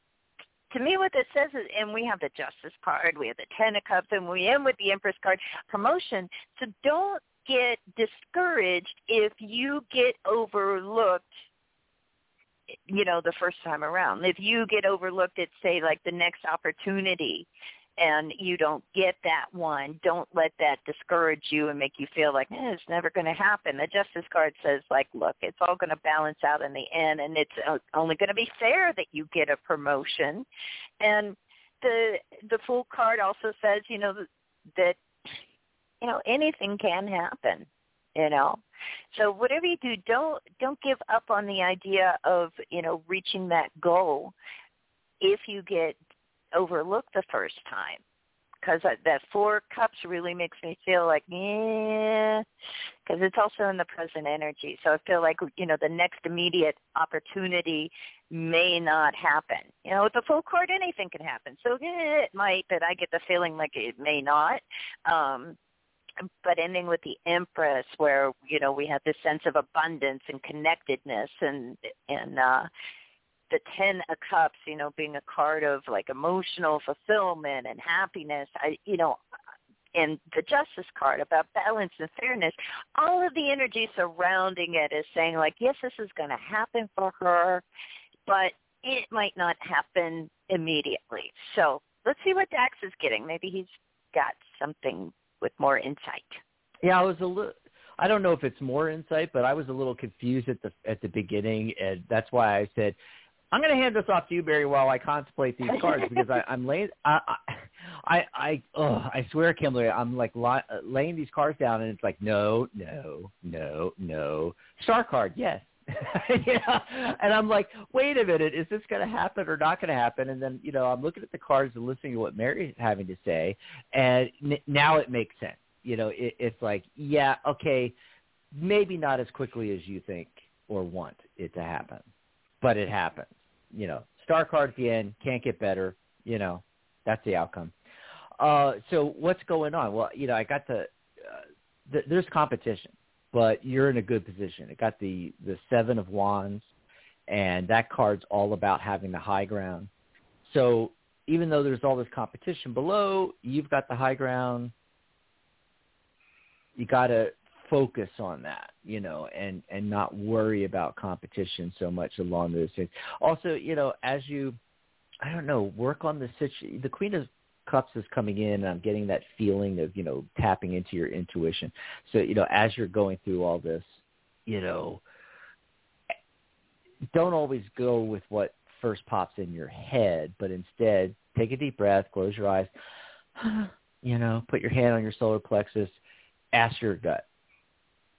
to me what this says is and we have the justice card, we have the ten of cups and we end with the empress card, promotion. So don't get discouraged if you get overlooked you know the first time around if you get overlooked at say like the next opportunity and you don't get that one don't let that discourage you and make you feel like eh, it's never going to happen. The justice card says like look it's all going to balance out in the end and it's uh, only going to be fair that you get a promotion. And the the fool card also says you know that you know anything can happen you know? So whatever you do don't don't give up on the idea of you know reaching that goal. If you get overlooked the first time. Because that four cups really makes me feel like yeah because it's also in the present energy. So i feel like you know the next immediate opportunity may not happen. You know with the fool card anything can happen. So it might but i get the feeling like it may not. Um but ending with the empress where you know we have this sense of abundance and connectedness and and uh the ten of cups you know being a card of like emotional fulfillment and happiness i you know and the justice card about balance and fairness all of the energy surrounding it is saying like yes this is going to happen for her but it might not happen immediately so let's see what dax is getting maybe he's got something with more insight. Yeah, I was a little. I don't know if it's more insight, but I was a little confused at the at the beginning, and that's why I said I'm going to hand this off to you, Mary, while I contemplate these cards because I, I'm laying. I I I oh, I swear, Kimberly, I'm like li- laying these cards down, and it's like no, no, no, no. Star card, yes. And I'm like, wait a minute, is this going to happen or not going to happen? And then, you know, I'm looking at the cards and listening to what Mary's having to say, and n- now it makes sense. You know, it, it's like, yeah, okay, maybe not as quickly as you think or want it to happen, but it happens. You know, star card at the end, can't get better. You know, that's the outcome. Uh, so what's going on? Well, you know, I got the, uh, th- there's competition but you're in a good position. It got the the seven of wands, and that card's all about having the high ground. So even though there's all this competition below, you've got the high ground. You got to focus on that, you know, and and not worry about competition so much along those things. Also, you know, as you, I don't know, work on the situation. The Queen of cups is coming in and I'm getting that feeling of, you know, tapping into your intuition. So, you know, as you're going through all this, you know, don't always go with what first pops in your head, but instead take a deep breath, close your eyes, you know, put your hand on your solar plexus, ask your gut.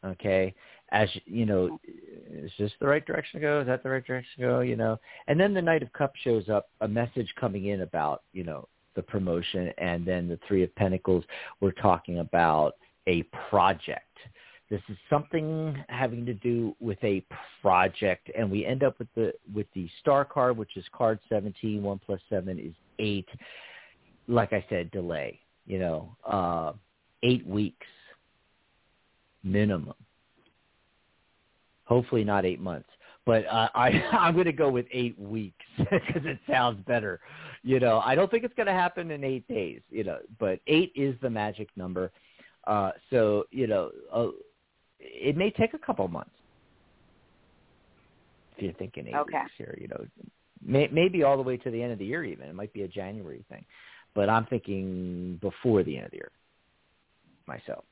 Okay? As you know, is this the right direction to go? Is that the right direction to go? You know, and then the Knight of Cups shows up, a message coming in about you know the promotion, and then the Three of Pentacles, we're talking about a project. This is something having to do with a project, and we end up with the with the star card, which is card 17. One plus seven is eight. Like I said, delay. You know, uh, eight weeks minimum. Hopefully not eight months, but uh, I I'm going to go with eight weeks because it sounds better you know, I don't think it's going to happen in eight days. You know, but eight is the magic number. Uh, so you know, uh, it may take a couple months. If you're thinking eight okay. weeks here, you know, may, maybe all the way to the end of the year. Even it might be a January thing, but I'm thinking before the end of the year myself.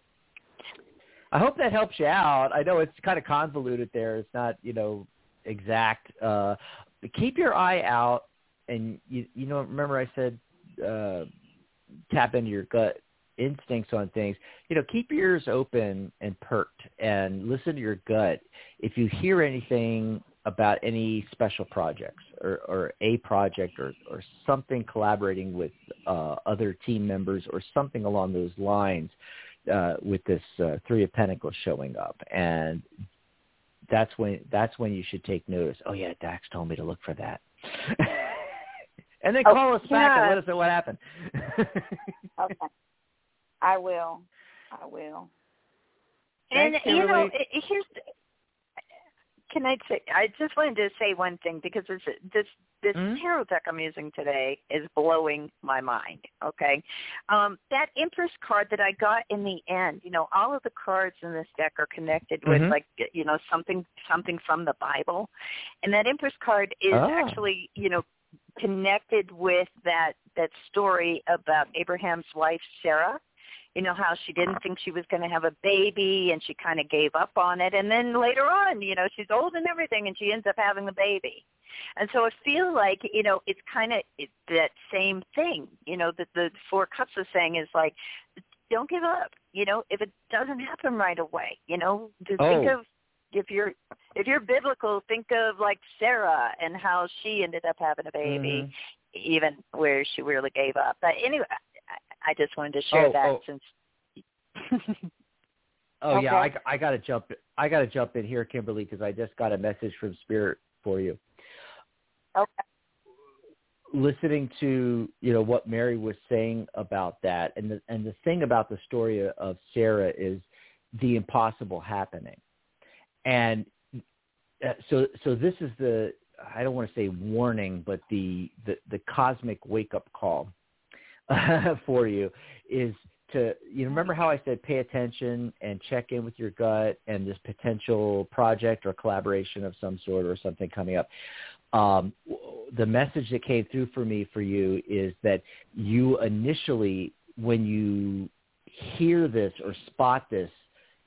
I hope that helps you out. I know it's kind of convoluted there. It's not, you know, exact. Uh, keep your eye out, and you, you know, remember I said uh, tap into your gut instincts on things. You know, keep your ears open and perked, and listen to your gut. If you hear anything about any special projects or, or a project or, or something collaborating with uh, other team members or something along those lines uh, with this uh, Three of Pentacles showing up. And that's when that's when you should take notice. Oh yeah, Dax told me to look for that. and then call oh, us back yeah. and let us know what happened. okay. I will. I will. And Thanks, you know, here's can I say? I just wanted to say one thing because this this this mm-hmm. tarot deck I'm using today is blowing my mind. Okay, um, that Empress card that I got in the end. You know, all of the cards in this deck are connected with mm-hmm. like you know something something from the Bible, and that Empress card is oh. actually you know connected with that that story about Abraham's wife Sarah you know how she didn't think she was going to have a baby and she kind of gave up on it. And then later on you know she's old and everything and she ends up having the baby. And so i feel like you know it's kind of it, that same thing you know that the four cups is saying is like don't give up. You know if it doesn't happen right away you know to oh. think of if you're if you're biblical think of like sarah and how she ended up having a baby mm-hmm. even where she really gave up. But anyway I just wanted to share oh, that oh. since. oh okay. yeah, I, I got to jump. I got to jump in here, Kimberly, because I just got a message from Spirit for you. Okay. Listening to you know what Mary was saying about that, and the and the thing about the story of Sarah is the impossible happening, and uh, so so this is the I don't want to say warning, but the the, the cosmic wake up call for you is to you remember how I said pay attention and check in with your gut and this potential project or collaboration of some sort or something coming up. Um, the message that came through for me for you is that you initially, when you hear this or spot this,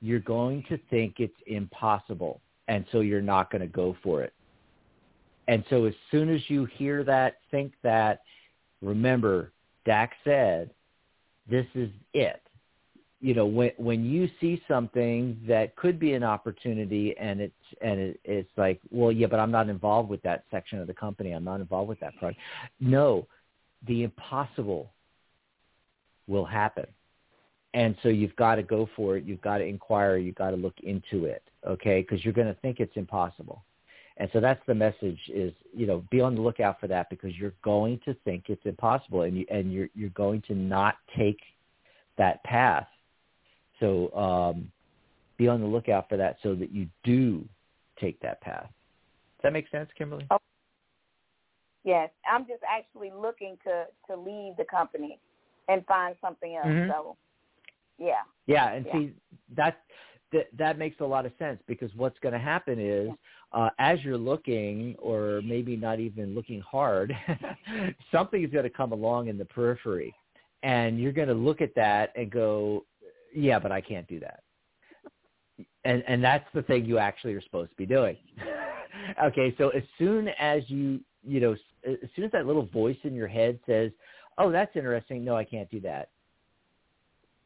you're going to think it's impossible, and so you're not going to go for it. And so as soon as you hear that, think that, remember Dax said, this is it. You know, when when you see something that could be an opportunity and it's and it, it's like, well, yeah, but I'm not involved with that section of the company. I'm not involved with that project. No, the impossible will happen. And so you've got to go for it. You've got to inquire. You've got to look into it, okay? Because you're going to think it's impossible. And so that's the message is, you know, be on the lookout for that because you're going to think it's impossible and you and you're you're going to not take that path. So um be on the lookout for that so that you do take that path. Does that make sense, Kimberly? Oh, yes. I'm just actually looking to to leave the company and find something else. Mm-hmm. So yeah. Yeah, and yeah. see that that that makes a lot of sense because what's going to happen is uh, as you're looking, or maybe not even looking hard, something is going to come along in the periphery, and you're going to look at that and go, "Yeah, but I can't do that." And and that's the thing you actually are supposed to be doing. okay, so as soon as you you know as soon as that little voice in your head says, "Oh, that's interesting," no, I can't do that.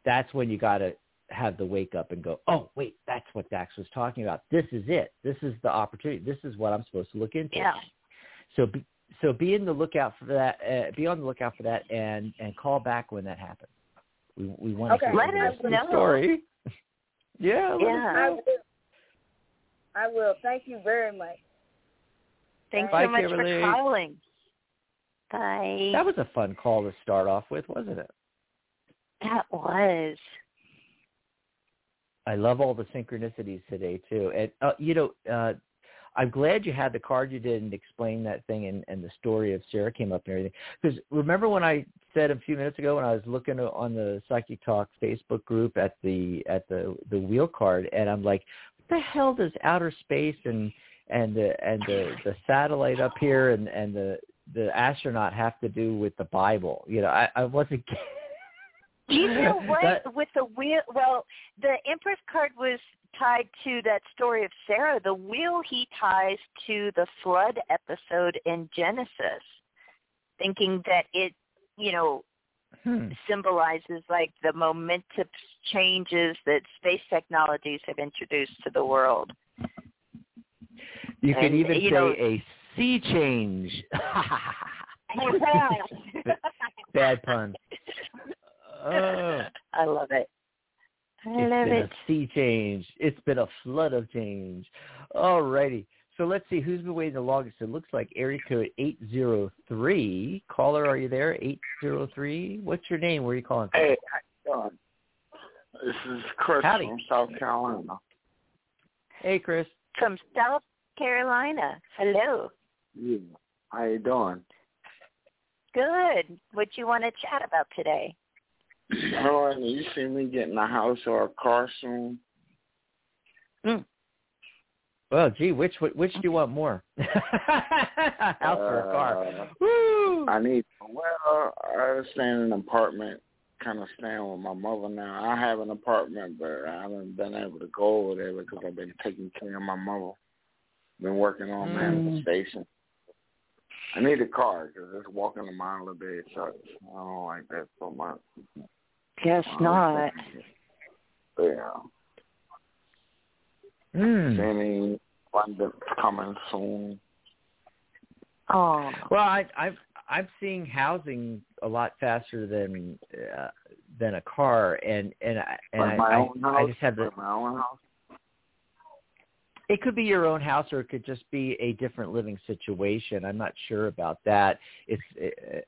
That's when you got to have the wake up and go, oh, wait, that's what Dax was talking about. This is it. This is the opportunity. This is what I'm supposed to look into. Yeah. So be, so be in the lookout for that. Uh, be on the lookout for that, and and call back when that happens. We we want okay. to let us know. Story. yeah. Yeah. I will. I will. Thank you very much. Thanks Bye, so much Kimberly. for calling. Bye. That was a fun call to start off with, wasn't it? That was. I love all the synchronicities today too. And uh, you know, uh, I'm glad you had the card you did and explain that thing and, and the story of Sarah came up and everything. Because remember when I said a few minutes ago when I was looking on the Psychic Talk Facebook group at the at the the wheel card and I'm like, what the hell does outer space and and the and the the satellite up here and and the the astronaut have to do with the Bible? You know, I, I wasn't You know what? That, With the wheel, well, the Empress card was tied to that story of Sarah. The wheel he ties to the flood episode in Genesis, thinking that it, you know, hmm. symbolizes like the momentous changes that space technologies have introduced to the world. You and, could even say know, a sea change. Bad pun. Oh. I love it. I it's love been it. a sea change. It's been a flood of change. All righty. So let's see who's been waiting the longest. It looks like area code 803. Caller, are you there? 803. What's your name? Where are you calling from? Hey, how you doing? This is Chris Howdy. from South Carolina. Hey, Chris. From South Carolina. Hello. Yeah. How you doing? Good. What do you want to chat about today? Oh, you see me getting a house or a car soon? Mm. Well, gee, which which do you want more? house or a car? Uh, Woo! I need. Well, I was staying in an apartment, kind of staying with my mother now. I have an apartment, but I haven't been able to go over there because I've been taking care of my mother. Been working on mm. manifestation. I need a car because just walking a mile a day sucks. I don't like that so much. Guess not. Yeah. Mm. Any abundance coming soon. Oh. Well, I, I've I'm seeing housing a lot faster than uh, than a car, and and I and I, I, I just have the my own house. It could be your own house, or it could just be a different living situation. I'm not sure about that. It's uh,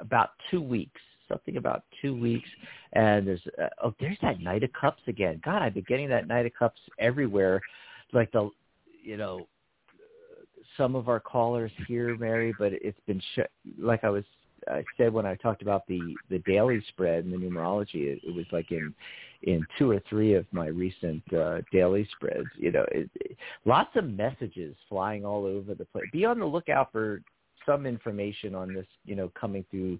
about two weeks, something about two weeks, and there's uh, oh, there's that Knight of Cups again. God, I've been getting that Knight of Cups everywhere, like the, you know, some of our callers here, Mary, but it's been sh- like I was I said when I talked about the the daily spread and the numerology, it, it was like in in two or three of my recent uh, daily spreads. You know, it, it, lots of messages flying all over the place. Be on the lookout for some information on this. You know, coming through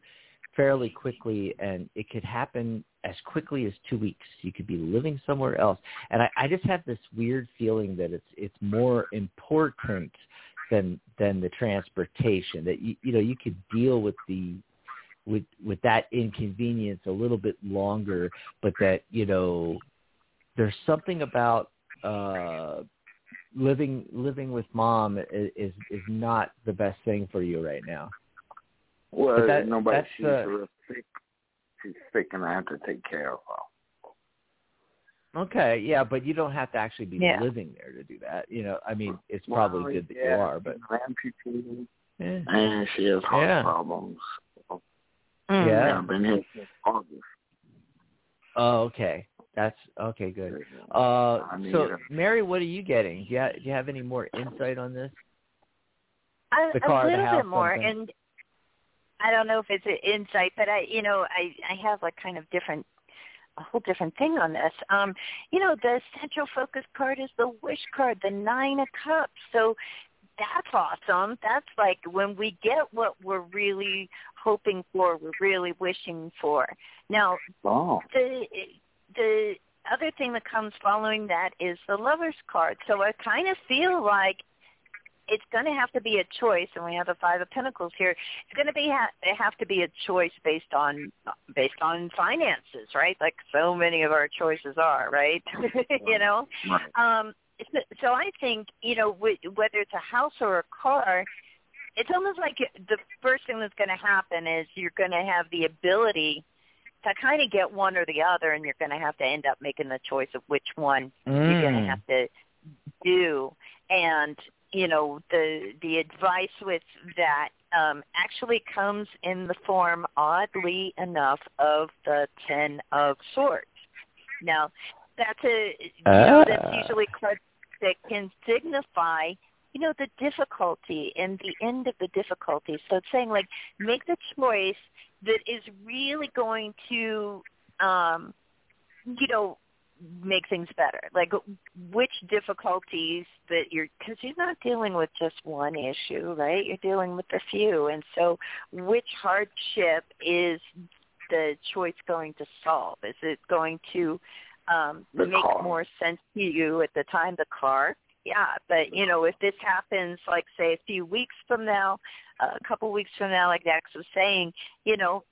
fairly quickly, and it could happen as quickly as two weeks. You could be living somewhere else, and I, I just have this weird feeling that it's it's more important than than the transportation. That you you know you could deal with the with with that inconvenience a little bit longer, but that you know there's something about uh living living with mom is is, is not the best thing for you right now. Well, that, nobody she's uh, real sick. She's sick, and I have to take care of her. Okay, yeah, but you don't have to actually be yeah. living there to do that. You know, I mean, it's probably well, good that yeah, you are, but amputee, yeah. and she has heart yeah. problems. Mm. Yeah, I've been here since August. Oh, okay. That's okay. Good. Uh, so, Mary, what are you getting? Do you, have, do you have any more insight on this? A, the car, a little the house, bit more, something? and I don't know if it's an insight, but I, you know, I I have like kind of different a whole different thing on this. Um, you know, the central focus card is the wish card, the nine of cups. So that's awesome. That's like when we get what we're really hoping for, we're really wishing for. Now, oh. the the other thing that comes following that is the lover's card. So I kind of feel like it's going to have to be a choice, and we have the Five of Pentacles here. It's going to be ha- have to be a choice based on based on finances, right? Like so many of our choices are, right? you know. Um, so I think you know w- whether it's a house or a car, it's almost like the first thing that's going to happen is you're going to have the ability to kind of get one or the other, and you're going to have to end up making the choice of which one mm. you're going to have to do. And you know the the advice with that um, actually comes in the form, oddly enough, of the Ten of Swords. Now, that's a you know that's ah. usually cards that can signify you know the difficulty and the end of the difficulty. So it's saying like make the choice that is really going to um, you know make things better? Like which difficulties that you're because you're not dealing with just one issue, right? You're dealing with a few, and so which hardship is the choice going to solve? Is it going to um The make car. more sense to you at the time the car? Yeah, but you know, if this happens like say a few weeks from now, a couple weeks from now like Dax was saying, you know,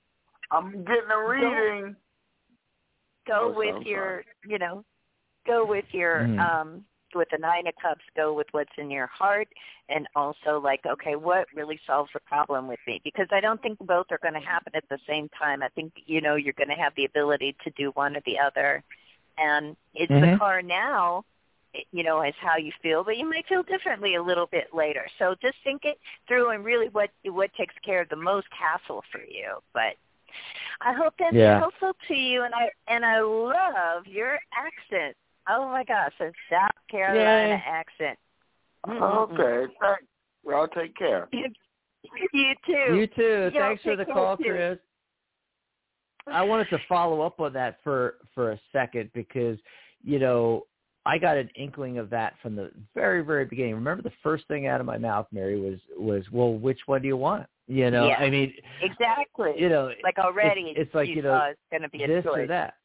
I'm getting a reading. Go Oh, with your you know go with your Mhm. um with the nine of cups go with what's in your heart and also like okay what really solves the problem with me? Because i don't think both are going to happen at the same time. I think you know you're going to have the ability to do one or the other. And it's the Mhm. car now you know is how you feel but you might feel differently a little bit later. So just think it through and really what what takes care of the most hassle for you. But I hope that's Yeah. helpful to you, and I and I love your accent. Oh my gosh, a South Carolina Yay. accent. Mm-mm-mm. Okay, thanks. Y'all take care. you too. You too. Y'all Thanks for the call, too. Chris. I wanted to follow up on that for for a second because you know I got an inkling of that from the very very beginning. Remember the first thing out of my mouth, Mary, was was well, which one do you want? You know, Yeah. I mean, exactly. you know, like already, it's, it's like you, you know it's going to be a this choice. or that.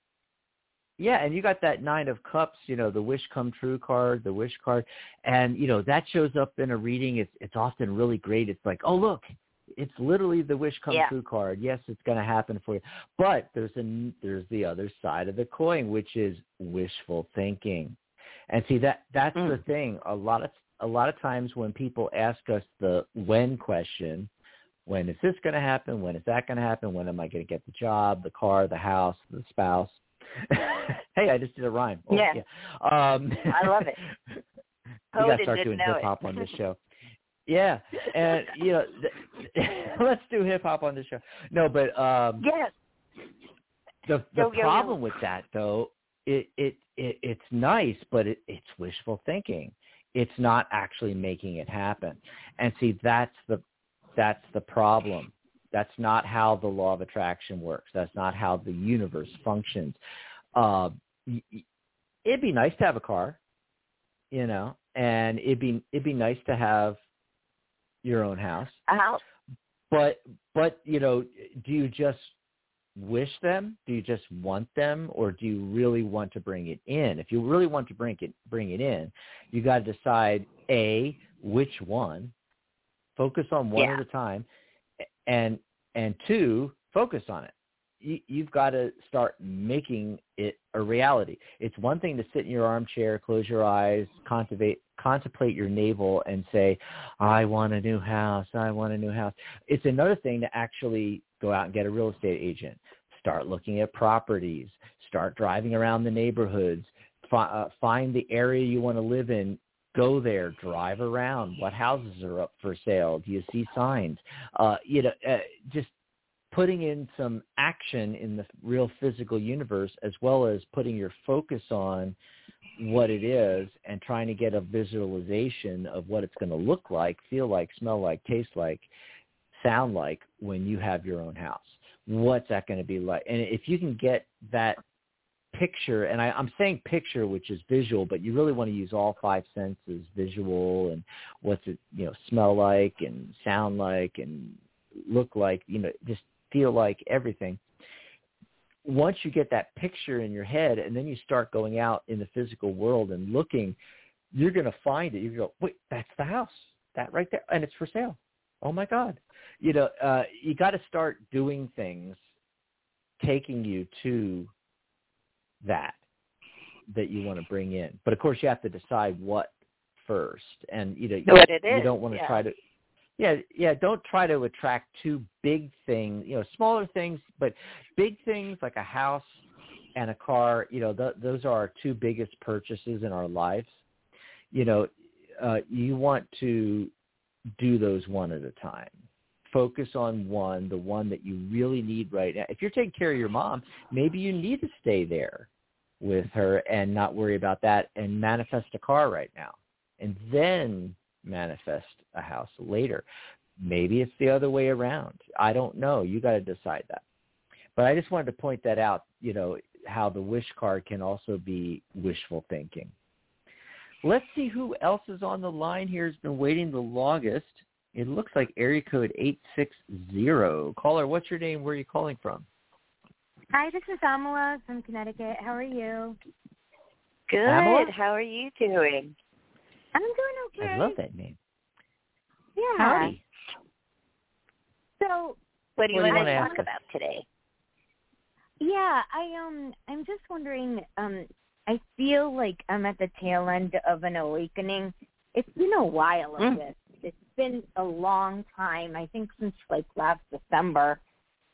Yeah, and you got that nine of cups, you know, the wish come true card, the wish card, and you know that shows up in a reading. It's it's often really great. It's like, oh look, it's literally the wish come Yeah. true card. Yes, it's going to happen for you. But there's a there's the other side of the coin, which is wishful thinking. And see that that's Mm. the thing. A lot of a lot of times when people ask us the when question, when is this going to happen? When is that going to happen? When am I going to get the job, the car, the house, the spouse? hey, I just did a rhyme. Oh, Yeah. Um, I love it. we got to start doing hip hop on this show. Yeah, and you know, th- let's do hip hop on this show. No, but um, Yes. the the Yo, yo, yo. problem with that though, it it, it it's nice, but it, it's wishful thinking. It's not actually making it happen. And see, that's the that's the problem. That's not how the law of attraction works. That's not how the universe functions. Uh, it'd be nice to have a car, you know, and it'd be it'd be nice to have your own house A house. but but you know do you just wish them do you just want them or do you really want to bring it in if you really want to bring it bring it in you got to decide a which one focus on one Yeah. at a time and and two focus on it you, you've got to start making it a reality. It's one thing to sit in your armchair, close your eyes, contemplate contemplate your navel, and say, "I want a new house. I want a new house." It's another thing to actually go out and get a real estate agent, start looking at properties, start driving around the neighborhoods, fi- uh, find the area you want to live in. Go there, drive around. What houses are up for sale? Do you see signs? Uh, you know, uh, just putting in some action in the real physical universe as well as putting your focus on what it is and trying to get a visualization of what it's going to look like, feel like, smell like, taste like, sound like when you have your own house. What's that going to be like? And if you can get that picture, and I, I'm saying picture, which is visual, but you really want to use all five senses, visual and what's it, you know, smell like and sound like and look like, you know, just feel like everything. Once you get that picture in your head and then you start going out in the physical world and looking, you're going to find it. You go, wait, that's the house, that right there, and it's for sale. Oh my God! You know, uh, you got to start doing things, taking you to that that you want to bring in. But of course, you have to decide what first, and you know, What it you don't want to yeah. try to yeah, yeah. Don't try to attract too big things. You know, smaller things, but big things like a house and a car. You know, th- those are our two biggest purchases in our lives. You know, uh, you want to do those one at a time. Focus on one, the one that you really need right now. If you're taking care of your mom, maybe you need to stay there with her and not worry about that and manifest a car right now, and then manifest a house later. Maybe it's the other way around. I don't know. You got to decide that. But I just wanted to point that out, you know, how the wish card can also be wishful thinking. Let's see who else is on the line here has been waiting the longest. It looks like area code 860. Caller, what's your name? Where are you calling from? Hi, this is Amala from Connecticut. How are you? Good. Pamela? How are you doing? I'm doing okay. I love that name. Yeah. Howdy. So What do you What do you want to talk ask about today? yeah, I um I'm just wondering, um I feel like I'm at the tail end of an awakening. It's been a while of Mm. this. It's been a long time. I think since like last December.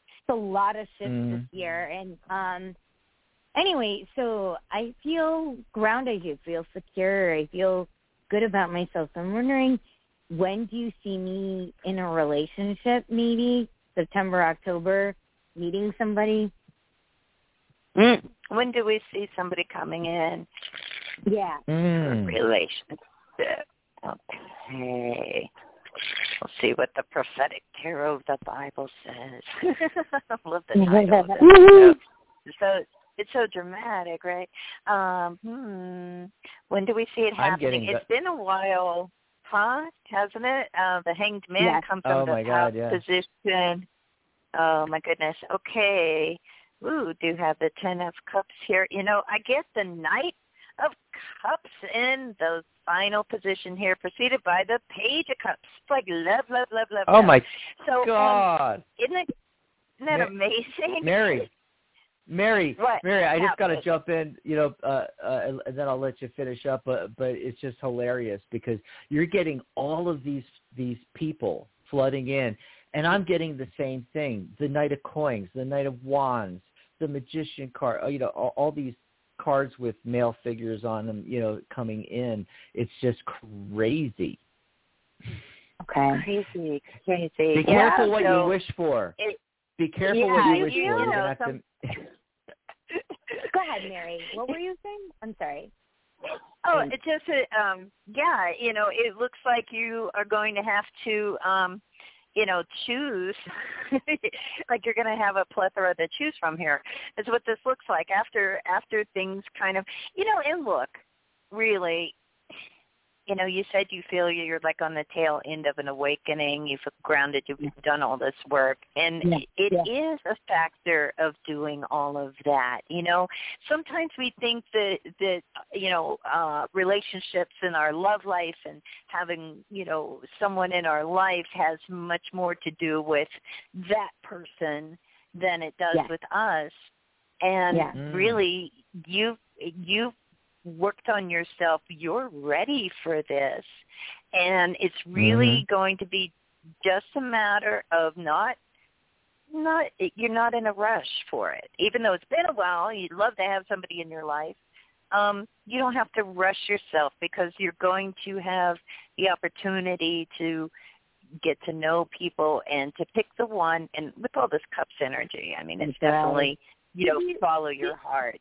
It's a lot of shifts Mm. this year and um anyway, so I feel grounded, I feel secure, I feel good about myself. So I'm wondering when do you see me in a relationship maybe? September, October, meeting somebody? Mm. When do we see somebody coming in Yeah. for Mm. relationship? Okay. We'll see what the prophetic tarot of the Bible says. I love the title. of this. Woohoo. so it's so dramatic, right? Um, hmm. When do we see it happening? getting It's been a while, huh? Hasn't it? Uh, the hanged man Yes. comes from Oh, the my top God, yeah. position. Oh my goodness. Okay. Ooh, do have the ten of cups here. You know, I get the knight of cups in the final position here, preceded by the page of cups. It's like love, love, love, love. Oh love. my so, um, God. isn't it isn't that Ma- amazing? Mary, Mary, What? Mary, I just got to jump in, you know, uh, uh, and then I'll let you finish up. But but it's just hilarious because you're getting all of these these people flooding in, and I'm getting the same thing: the Knight of Coins, the Knight of Wands, the Magician card. uh, You know, all, all these cards with male figures on them. You know, coming in. It's just crazy. Okay. Crazy, crazy. Be yeah, careful what so you wish for. it- Be careful yeah, what you wish you for. Know, gonna some- to. Go ahead, Mary. What were you saying? I'm sorry. Oh, it just uh, um yeah, you know, it looks like you are going to have to um you know, choose like you're going to have a plethora to choose from here. Is what this looks like after after things kind of, you know, and look, really you know, you said you feel you're like on the tail end of an awakening. You feel grounded. You've done all this work, and Yeah, it yeah. is a factor of doing all of that. You know, sometimes we think that that you know uh, relationships in our love life and having you know someone in our life has much more to do with that person than it does Yeah. with us. And Yeah. Mm. really, you you worked on yourself. You're ready for this, and it's really going to be just a matter of not not you're not in a rush for it. Even though it's been a while, you'd love to have somebody in your life. Um, you don't have to rush yourself because you're going to have the opportunity to get to know people and to pick the one and with all this cups energy, I mean it's definitely you know, follow your heart.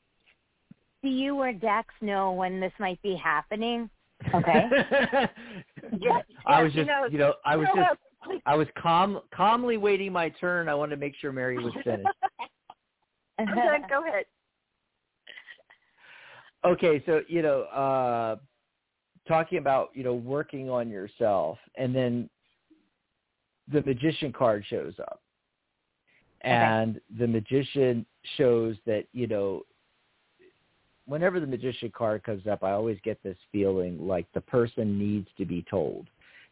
Do you or Dax know when this might be happening? Okay. Yeah, I was just, you know, you know, I was just, I was calm, calmly waiting my turn. I wanted to make sure Mary was finished. Go ahead. Okay, so you know, uh talking about you know working on yourself, and then the magician card shows up, and the magician shows that you know whenever the magician card comes up, I always get this feeling like the person needs to be told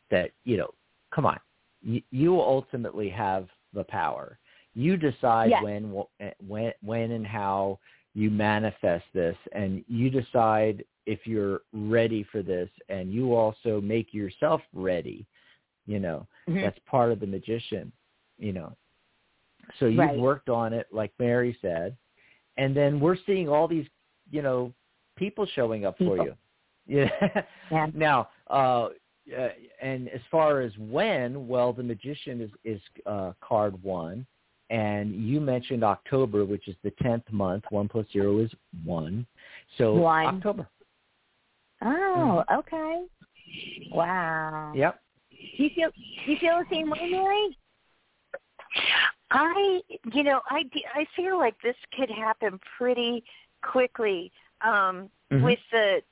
that, you know, come on, you, you ultimately have the power. You decide Yes. when, when, when and how you manifest this and you decide if you're ready for this and you also make yourself ready, you know, Mhm. that's part of the magician, you know. So you've Right. worked on it, like Mary said, and then we're seeing all these, you know, people showing up for you. Yeah. Yeah. Now, uh, and as far as when, well, the magician is is uh, card one, and you mentioned October, which is the tenth month. One plus zero is one, so One. October. Oh, okay. Wow. Yep. Do you feel do you feel the same way, Mary? I, you know, I I feel like this could happen pretty quickly um, Mhm. with the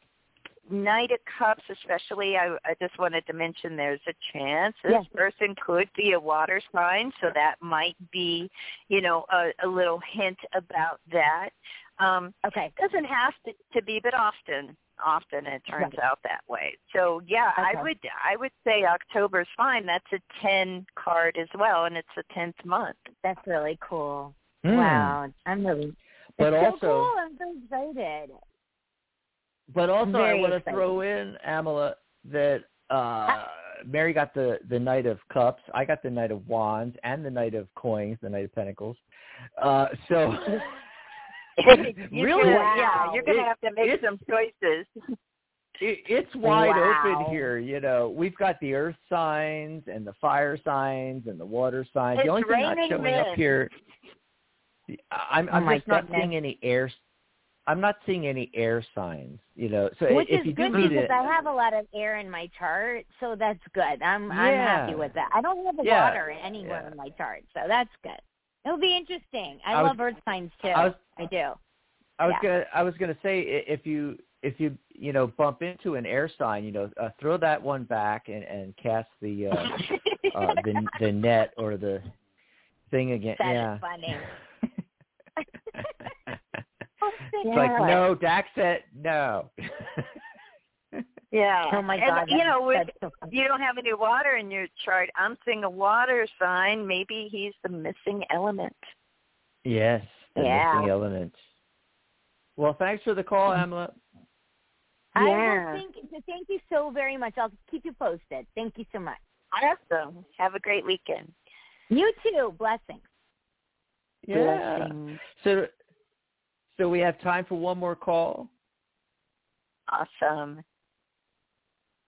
Knight of Cups, especially, I, I just wanted to mention there's a chance this Yes. person could be a water sign, so that might be, you know, a, a little hint about that. Um, Okay. doesn't have to, to be, but often, often it turns Right. out that way. So yeah, Okay. I would, I would say October's fine. That's a ten card as well, and it's the tenth month. That's really cool. Hmm. Wow. I'm really But it's so also, cool. I'm so excited. but also, I Very want to throw in Amala that uh, Mary got the the Knight of Cups. I got the Knight of Wands and the Knight of Coins, the Knight of Pentacles. Uh, so really, gonna- yeah, you're gonna It- have to make some choices. it, it's wide Wow. open here. You know, we've got the earth signs and the fire signs and the water signs. It's the only thing not showing men. up here, I'm, Oh I'm my just not goodness. seeing any air. I'm not seeing any air signs. You know, so Which if is you do good need because it, I have a lot of air in my chart, so that's good. I'm I'm happy with that. I don't have Yeah. water anywhere Yeah. in my chart, so that's good. It'll be interesting. I, I was- love earth signs too. I was I do. I was Yeah. gonna I was gonna say if you if you you know bump into an air sign, you know, uh, throw that one back and and cast the uh, uh the the net or the thing again. That is yeah. funny. Oh, it's like no, Dax said no. yeah. Oh my And, god. you know, with so you don't have any water in your chart. I'm seeing a water sign. Maybe he's the missing element. yes, the Yeah. missing element. Well, thanks for the call, mm. Emma. I Yeah. will thank thank you so very much. I'll keep you posted. Thank you so much. Awesome. Have a great weekend. You too. Blessings. Yeah. Blessings. So, so we have time for one more call. Awesome.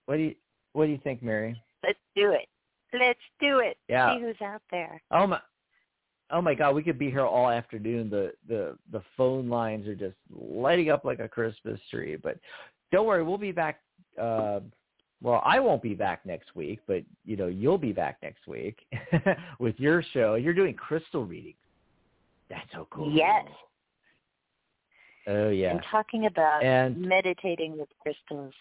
What do you What do you think, Mary? Let's do it. Let's do it. Yeah. See who's out there. Oh my, oh my God, we could be here all afternoon. The the the phone lines are just lighting up like a Christmas tree. But don't worry, we'll be back. Uh, well, I won't be back next week, but you know you'll be back next week with your show. You're doing crystal readings. That's so cool. Yes. Oh yeah. And talking about And- meditating with crystals.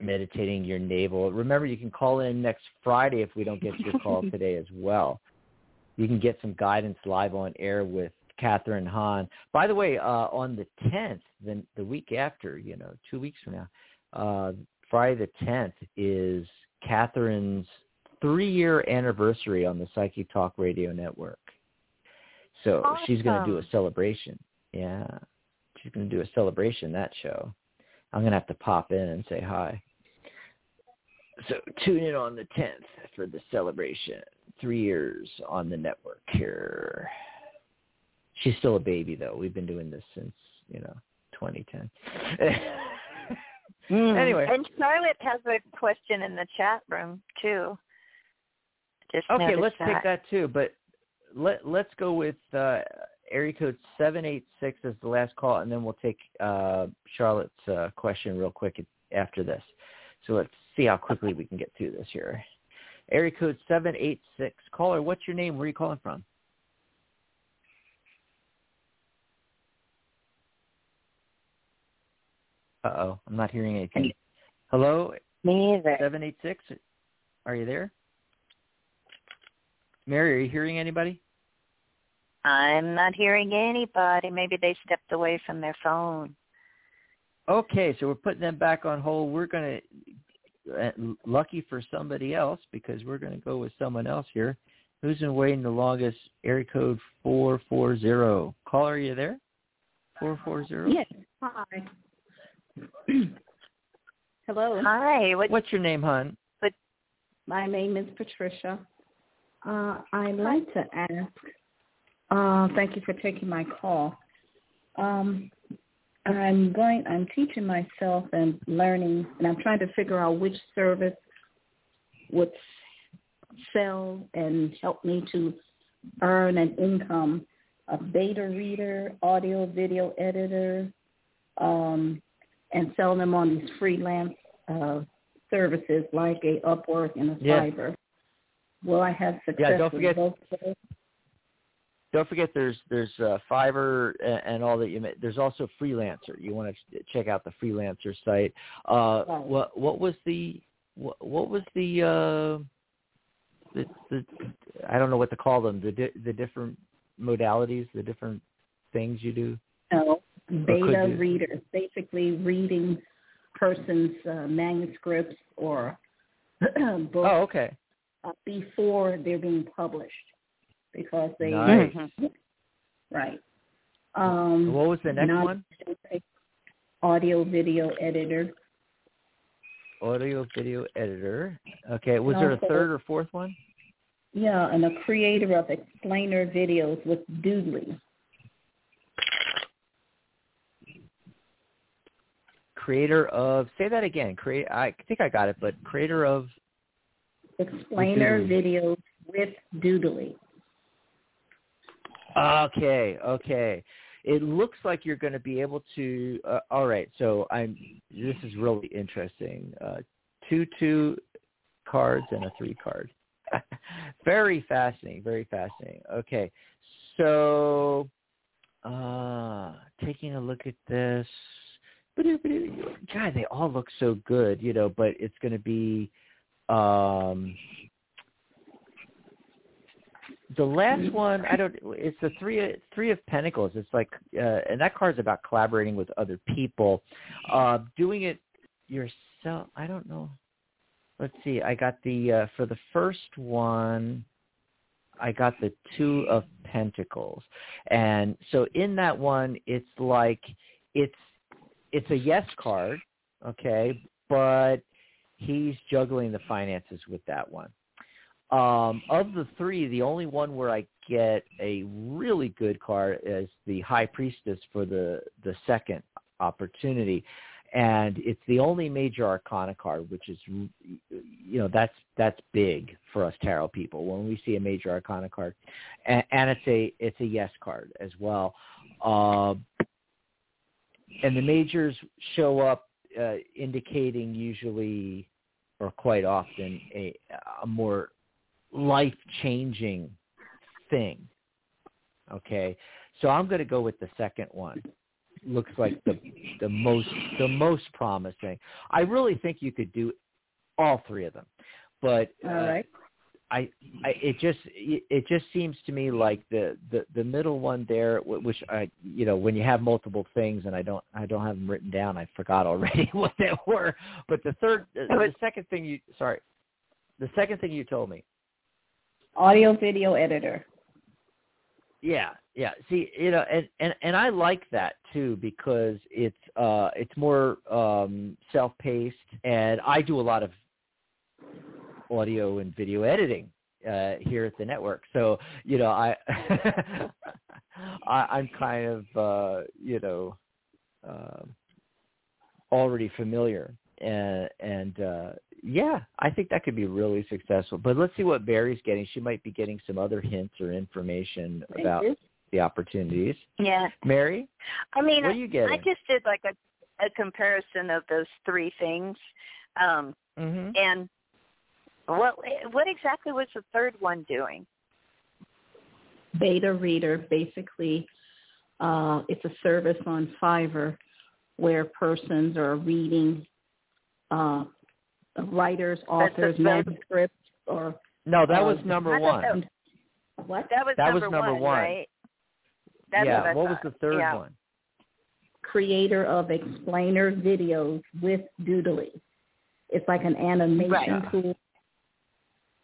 meditating your navel. Remember, you can call in next Friday if we don't get your call today as well. You can get some guidance live on air with Catherine Hahn. By the way, uh, on the 10th, the, the week after, you know, two weeks from now, uh, Friday the 10th is Catherine's three-year anniversary on the Psychic Talk Radio Network. So she's going to do a celebration. Yeah, she's going to do a celebration that show. I'm going to have to pop in and say hi. So tune in on the 10th for the celebration. Three years on the network here. She's still a baby though. We've been doing this since, you know, 2010. Hmm. Anyway. And Charlotte has a question in the chat room too. Just Okay, let's that. take that too. But let let's go with uh, area code seven eight six as the last call, and then we'll take uh, Charlotte's uh, question real quick after this. So let's see how quickly we can get through this here. Area code seven eight six. Caller, what's your name? Where are you calling from? Uh oh, I'm not hearing anything. Hello, Me either. seven eight six. Are you there? Mary, are you hearing anybody? I'm not hearing anybody. Maybe they stepped away from their phone. Okay, so we're putting them back on hold. We're going to, uh, lucky for somebody else, because we're going to go with someone else here. Who's been waiting the longest? Area code 440. Caller, are you there? 440? Yes. Hi. Hello. Hi. What, What's your name, hon? My name is Patricia. Uh, I'd like to ask, uh, thank you for taking my call. Um, I'm going, I'm teaching myself and learning, and I'm trying to figure out which service would sell and help me to earn an income. A beta reader, audio, video editor, um, and sell them on these freelance uh, services like a Upwork and a Yeah. Fiverr. Will I have success Yeah, don't forget- both of those? don't forget there's there's uh, Fiverr and, and all that you. May, there's also Freelancer. You want to check out the Freelancer site. Uh, Right. What what was the what, what was the uh, the the I don't know what to call them. The di- the different modalities, the different things you do. No, beta readers, basically reading persons' uh, manuscripts or books Oh, okay. Uh, before they're being published because they Nice. right. Um, What was the next not- one? Audio video editor. Audio video editor. Okay. Was there a third or fourth one? Yeah, and a creator of explainer videos with Doodly. Creator of say that again. Create. I think I got it, but creator of Explainer videos with Doodly. Okay, okay. It looks like you're going to be able to. Uh, all right, so I'm. This is really interesting. Uh, two two cards and a three card. very fascinating. Very fascinating. Okay, so uh, taking a look at this. God, they all look so good, you know. But it's going to be. Um, the last one i don't it's the three three of pentacles. It's like uh and that card's about collaborating with other people. Uh doing it yourself i don't know. Let's see i got the uh for the first one i got the two of pentacles. And so in that one it's like it's it's a yes card okay but he's juggling the finances with that one. Um, of the three, the only one where I get a really good card is the High Priestess for the the second opportunity, and it's the only major Arcana card, which is you know that's that's big for us tarot people. When we see a major Arcana card, and, and it's a it's a yes card as well, uh, and the majors show up uh, indicating usually or quite often a, a more life changing thing. Okay. So I'm going to go with the second one. Looks like the the most the most promising. I really think you could do all three of them. But uh, All right. I, I it just it just seems to me like the the the middle one there which I you know when you have multiple things and I don't I don't have them written down I forgot already what they were but the third the, second thing you sorry the second thing you told me Audio video editor. Yeah, yeah. See, you know, and and and I like that too because it's uh it's more um self-paced and I do a lot of audio and video editing uh here at the network. So, you know, I I I'm kind of uh, you know, um already familiar and and uh yeah, I think that could be really successful. But let's see what Mary's getting. She might be getting some other hints or information Thank about you. the opportunities. Yeah. Mary, I mean, what are you getting? I just did like a, a comparison of those three things. Um, mm-hmm. and what what exactly was the third one doing? Beta reader, basically, uh, it's a service on Fiverr where persons are reading uh, writers, authors, manuscripts, or No, that uh, was number one. that- what? That was That was number, number one. right? That's yeah. what, what was the third yeah. one? Creator of explainer videos with Doodly. It's like an animation Right. tool.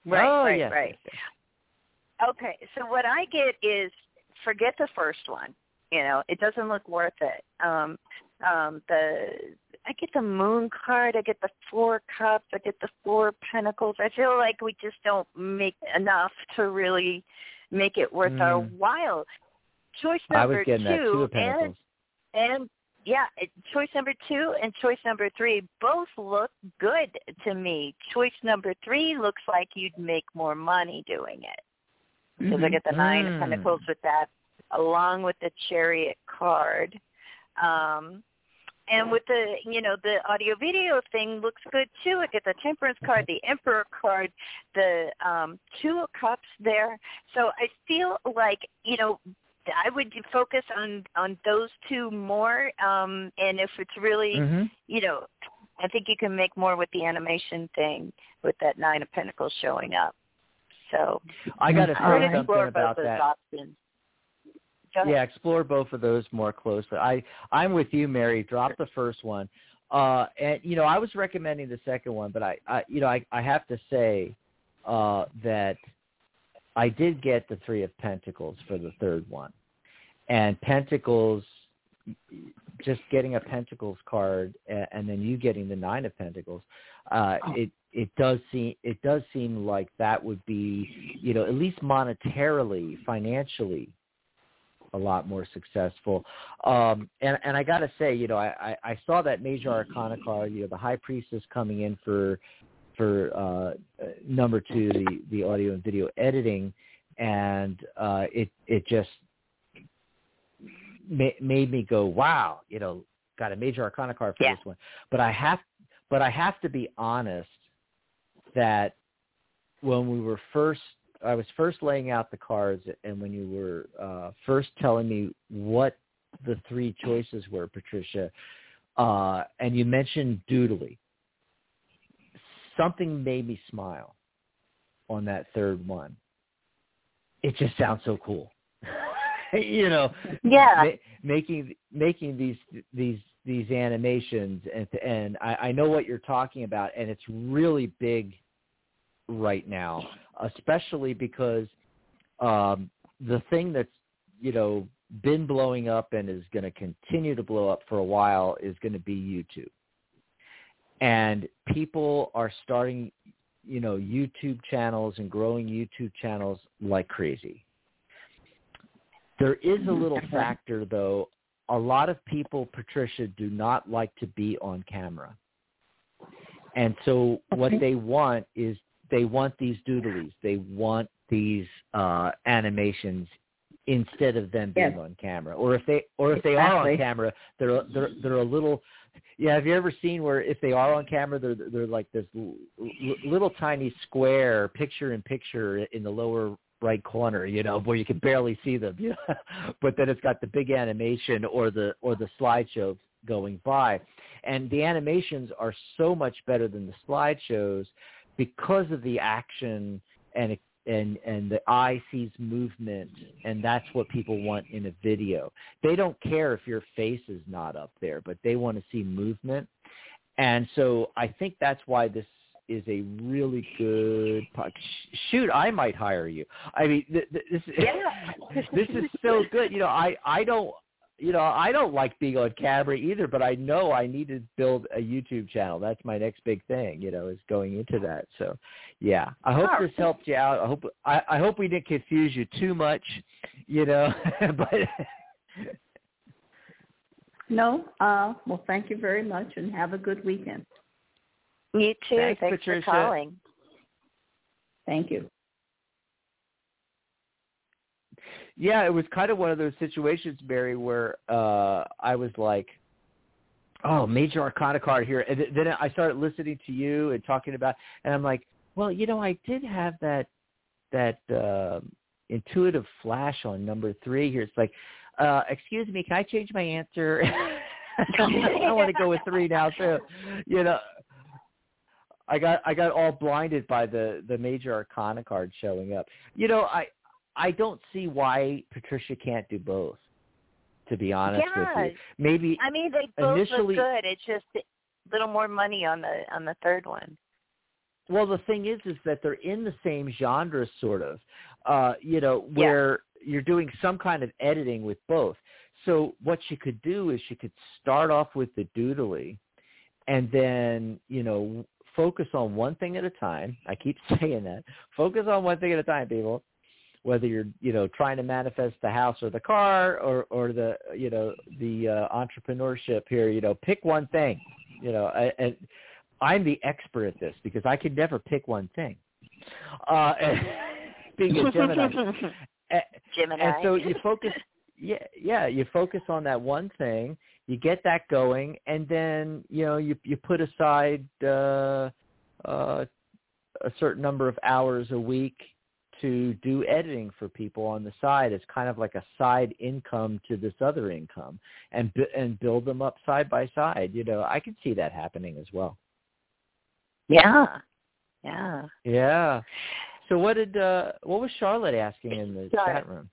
Right, oh, right, yes, right. yes, yes. Okay, so what I get is forget the first one. You know, it doesn't look worth it. Um, um, the I get the moon card, I get the four cups, I get the four pentacles. I feel like we just don't make enough to really make it worth our Mm. while. Choice I was number getting that two two of pentacles. and and yeah, it- choice number two and choice number three both look good to me. Choice number three looks like you'd make more money doing it because I Mhm. get the nine of Mm. pentacles with that, along with the chariot card. Um, and with the you know the audio video thing looks good too. I get the Temperance card, the Emperor card, the um, Two of Cups there. So I feel like you know I would focus on on those two more. Um, and if it's really, mm-hmm. you know, I think you can make more with the animation thing with that Nine of Pentacles showing up. So I got to say something about that. Options. Yeah, explore both of those more closely. I I'm with you, Mary. Drop the first one. Uh, and you know, I was recommending the second one, but I, I you know, I I have to say uh, that I did get the Three of Pentacles for the third one, and Pentacles, just getting a Pentacles card, and then you getting the Nine of Pentacles, uh, oh. it it does seem it does seem like that would be you know at least monetarily, financially, a lot more successful. Um, and and I got to say, you know, I, I saw that major arcana card, you know, the High Priestess coming in for for uh, number two, the the audio and video editing, and uh, it it just ma- made me go, wow, you know, got a major arcana card for yeah. this one. But I have, but I have to be honest that when we were first, I was first laying out the cards, and when you were uh, first telling me what the three choices were, Patricia, uh, and you mentioned Doodly something made me smile on that third one. It just sounds so cool. you know, yeah, ma- making making these these these animations and and I, I know what you're talking about, and it's really big right now, especially because um, the thing that's you know been blowing up and is going to continue to blow up for a while is going to be YouTube and people are starting you know youtube channels and growing youtube channels like crazy. There is a little factor though. A lot of people patricia do not like to be on camera. And so what they want is they want these doodlies. They want these uh animations instead of them being yes. on camera. Or if they or if exactly. they are on camera they're they're they're a little yeah, have you ever seen where if they are on camera, they're they're like this little tiny square picture in picture in the lower right corner, you know, where you can barely see them. You know? but then it's got the big animation or the or the slideshow going by, and the animations are so much better than the slideshows because of the action and and and the eye sees movement and that's what people want in a video. They don't care if your face is not up there but they want to see movement. And so i think that's why this is a really good shoot i might hire you. I mean th- th- this yeah. this is so good. You know i i don't you know, I don't like being on camera either, but I know I need to build a YouTube channel. That's my next big thing, you know, is going into that. So, yeah, I hope this helped you out. I hope I, I hope we didn't confuse you too much, you know, but no. Uh, well, thank you very much, and have a good weekend. You too. Thanks, Thanks for calling. Thank you. Yeah, it was kind of one of those situations, Mary, where uh I was like, "Oh, major arcana card here," and then I started listening to you and talking about, and I'm like, "Well, you know, I did have that that uh, intuitive flash on number three here. It's like, uh, excuse me, can I change my answer? I want to go with three now too. You know, I got I got all blinded by the the major arcana card showing up. You know, I I don't see why Patricia can't do both. To be honest yeah. with you, maybe I mean they both initially, look good. It's just a little more money on the on the third one. Well, the thing is, is that they're in the same genre, sort of. Uh, you know, where yeah. you're doing some kind of editing with both. So what she could do is she could start off with the doodly, and then you know focus on one thing at a time. I keep saying that. Focus on one thing at a time, people whether you're you know trying to manifest the house or the car or or the you know the uh, entrepreneurship here you know pick one thing you know I, and i'm the expert at this because i can never pick one thing. Uh and being a gemini. Gemini. and so you focus yeah yeah you focus on that one thing you get that going, and then you know you you put aside uh, uh, a certain number of hours a week to do editing for people on the side as kind of like a side income to this other income and and build them up side by side you know i can see that happening as well. Yeah. Yeah. Yeah. So what did uh what was charlotte asking in the chat room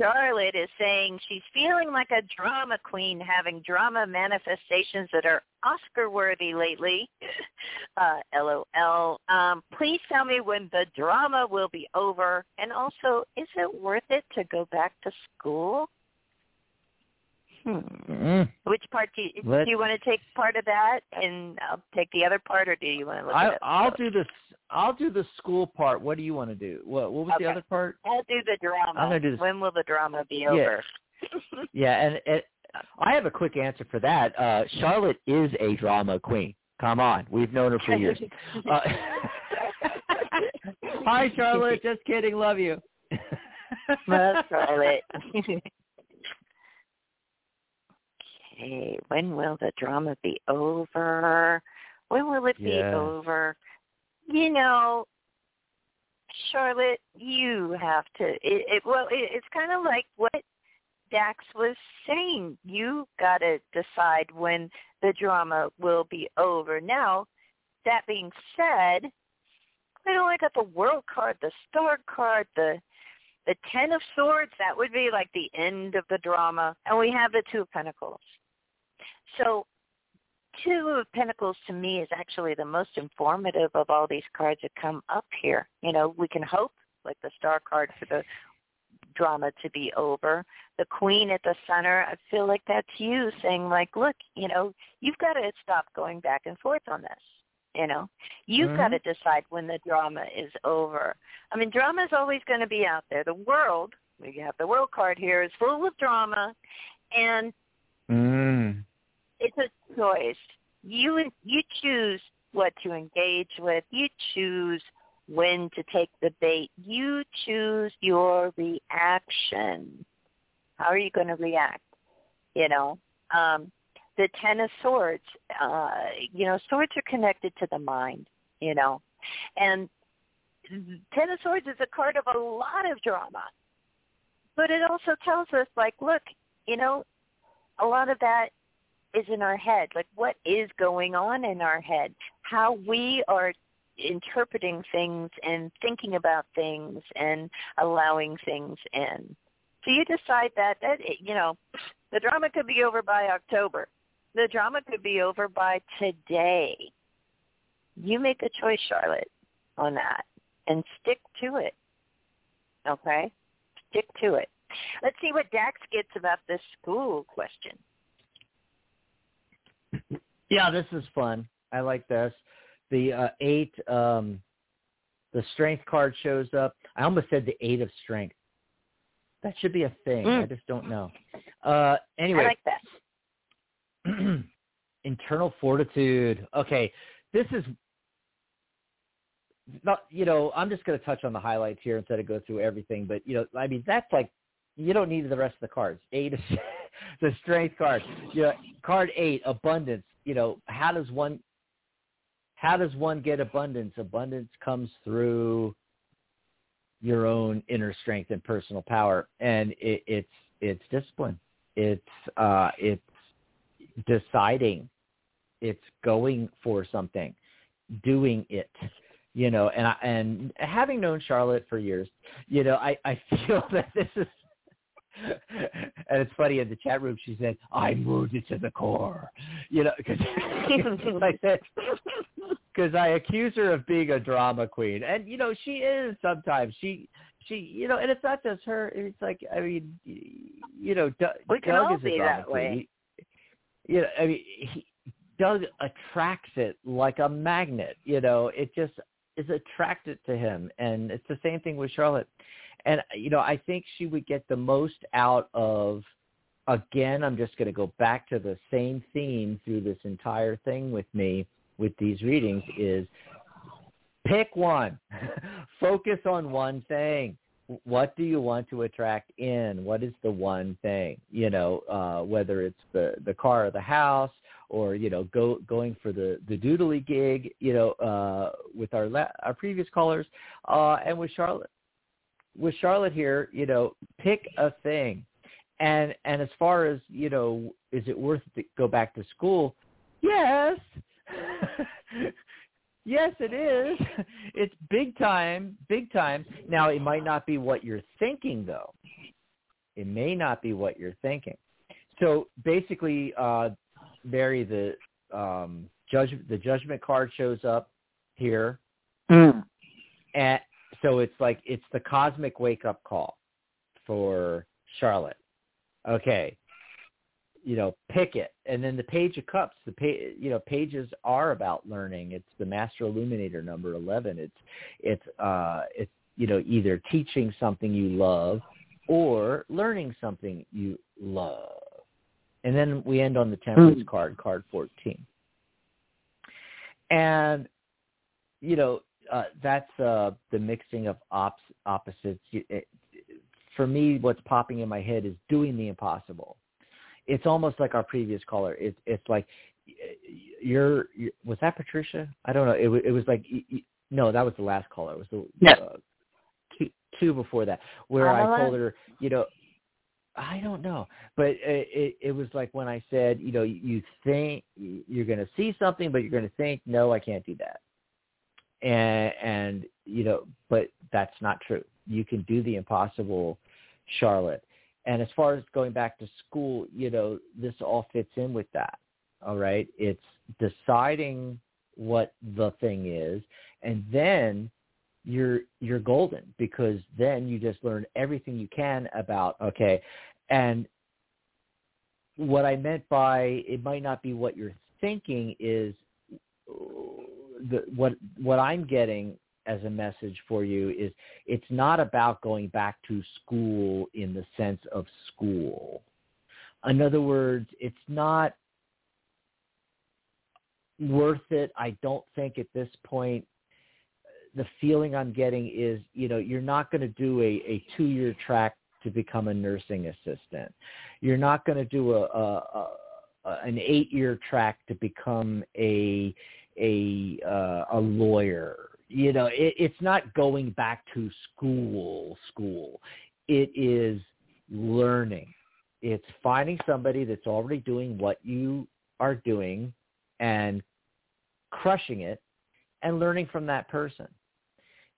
Charlotte is saying she's feeling like a drama queen, having drama manifestations that are Oscar worthy lately. Uh, LOL. Um, please tell me when the drama will be over, and also, is it worth it to go back to school? Hmm. mm Which part do you, do you want to take part of that, and I'll take the other part, or do you want to look I, at I'll do this. I'll do the school part. What do you want to do? What What was okay. the other part? I'll do the drama. I'm gonna do this. When will the drama be over? Yeah, yeah and it, I have a quick answer for that. Uh, Charlotte is a drama queen. Come on, we've known her for years. Uh, hi, Charlotte. Just kidding. Love you. Love Charlotte. Okay, when will the drama be over? When will it be over? You know, Charlotte, you have to. It, it well, it, it's kind of like what Dax was saying. You got to decide when the drama will be over. Now, that being said, I know I got the World card, the Star card, the the Ten of Swords. That would be like the end of the drama, and we have the Two of Pentacles. So Two of Pentacles to me is actually the most informative of all these cards that come up here. You know, we can hope, like the Star card, for the drama to be over. The Queen at the center, I feel like that's you saying, like, look, you know, you've got to stop going back and forth on this. You know, you've mm-hmm. got to decide when the drama is over. I mean, drama is always going to be out there. The world, we have the world card here, is full of drama, and mm it's a choice. You you choose what to engage with. You choose when to take the bait. You choose your reaction. How are you going to react? You know, um, the Ten of Swords. Uh, you know, swords are connected to the mind. You know, and Ten of Swords is a card of a lot of drama, but it also tells us, like, look, you know, a lot of that is in our head, like what is going on in our head, how we are interpreting things and thinking about things and allowing things in. So you decide that that you know, the drama could be over by October. The drama could be over by today. You make a choice, Charlotte, on that and stick to it. Okay? Stick to it. Let's see what Dax gets about this school question. Yeah, this is fun. I like this. The uh, eight, um, the strength card shows up. I almost said the eight of strength. That should be a thing. Mm. I just don't know. Uh, anyway, I like that. internal fortitude. Okay, this is not. You know, I'm just going to touch on the highlights here instead of go through everything. But you know, I mean, that's like you don't need the rest of the cards. Eight of the strength card. You know, card eight, abundance. You know, how does one how does one get abundance? Abundance comes through your own inner strength and personal power, and it, it's it's discipline. It's uh, it's deciding. It's going for something, doing it. You know, and I, and having known Charlotte for years, you know, I I feel that this is and it's funny in the chat room she said, "I'm wounded to the core," you know, because I said, because I accuse her of being a drama queen, and you know she is sometimes. She she you know, and it's not just her. It's like I mean, you know, Doug, we can Doug all is be a drama that queen. way. He, you know, I mean, he, Doug attracts it like a magnet. You know, it just is attracted to him, and it's the same thing with Charlotte and you know I think she would get the most out of. Again, I'm just going to go back to the same theme through this entire thing with me with these readings is pick one. Focus on one thing. what do you want to attract in? What is the one thing? You know, uh, whether it's the the car or the house, or you know, go going for the the doodly gig. You know, uh, with our la- our previous callers, uh, and with Charlotte. With Charlotte here, you know, pick a thing. And and as far as you know, is it worth it to go back to school? Yes. Yes, it is. It's big time, big time. Now, it might not be what you're thinking, though. It may not be what you're thinking. So basically, uh, Mary, the um, judge, the judgment card shows up here, Mm. and so it's like it's the cosmic wake up call for Charlotte. Okay, you know, pick it. And then the page of cups, the page, you know, pages are about learning. It's the master illuminator number 11. It's, it's, uh, it's, you know, either teaching something you love or learning something you love. And then we end on the temperance Mm. card, card 14. And, you know, uh, that's uh, the mixing of ops, opposites. You- It, for me, what's popping in my head is doing the impossible it's almost like our previous caller. It's it's like you're, you're was that Patricia? I don't know. It was it was like y- y- no, that was the last caller. It was the Yeah. uh, two two before that where I Pamela? told her, you know, I don't know, but it, it it was like when I said, you know, you think you're going to see something, but you're going to think, no, I can't do that, and and you know, but that's not true. You can do the impossible, Charlotte and as far as going back to school, you know, this all fits in with that. All right. It's deciding what the thing is and then you're you're golden because then you just learn everything you can about okay and what I meant by it might not be what you're thinking is what what I'm getting as a message for you is it's not about going back to school in the sense of school. In other words, it's not worth it. I don't think at this point uh, the feeling I'm getting is, you know, you're not going to do a, a two-year track to become a nursing assistant. You're not going to do a, a, a an eight-year track to become a a uh, a lawyer. You know it, it's not going back to school school. It is learning. It's finding somebody that's already doing what you are doing and crushing it and learning from that person.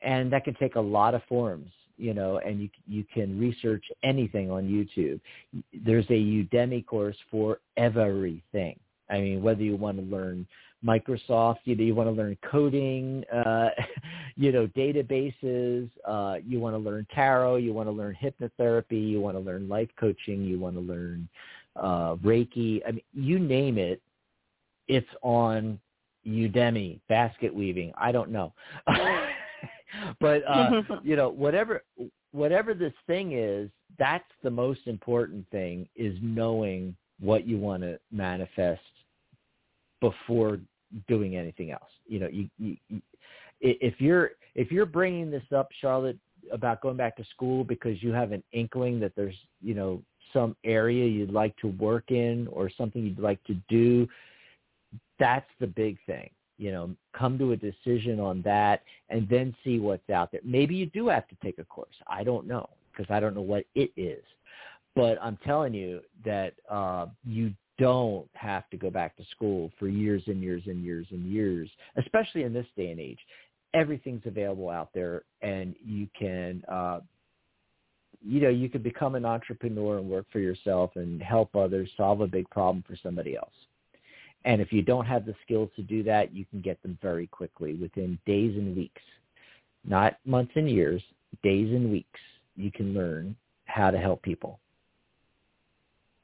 And that can take a lot of forms you know and you you can research anything on youtube. There's a udemy course for everything. I mean whether you want to learn Microsoft, you know, you want to learn coding, uh, you know, databases, uh, you want to learn tarot, you want to learn hypnotherapy, you want to learn life coaching, you want to learn uh, Reiki. I mean, you name it, it's on Udemy, basket weaving. I don't know. but, uh, you know, whatever, whatever this thing is, that's the most important thing is knowing what you want to manifest before doing anything else. You know, you, you, you if you're if you're bringing this up, Charlotte, about going back to school because you have an inkling that there's you know some area you'd like to work in or something you'd like to do, that's the big thing. You know, come to a decision on that and then see what's out there. Maybe you do have to take a course. I don't know because I don't know what it is. But I'm telling you that uh, you don't have to go back to school for years and years and years and years, especially in this day and age. Everything's available out there, and you can, uh, you know, you can become an entrepreneur and work for yourself and help others solve a big problem for somebody else. And if you don't have the skills to do that, you can get them very quickly within days and weeks, not months and years, days and weeks. You can learn how to help people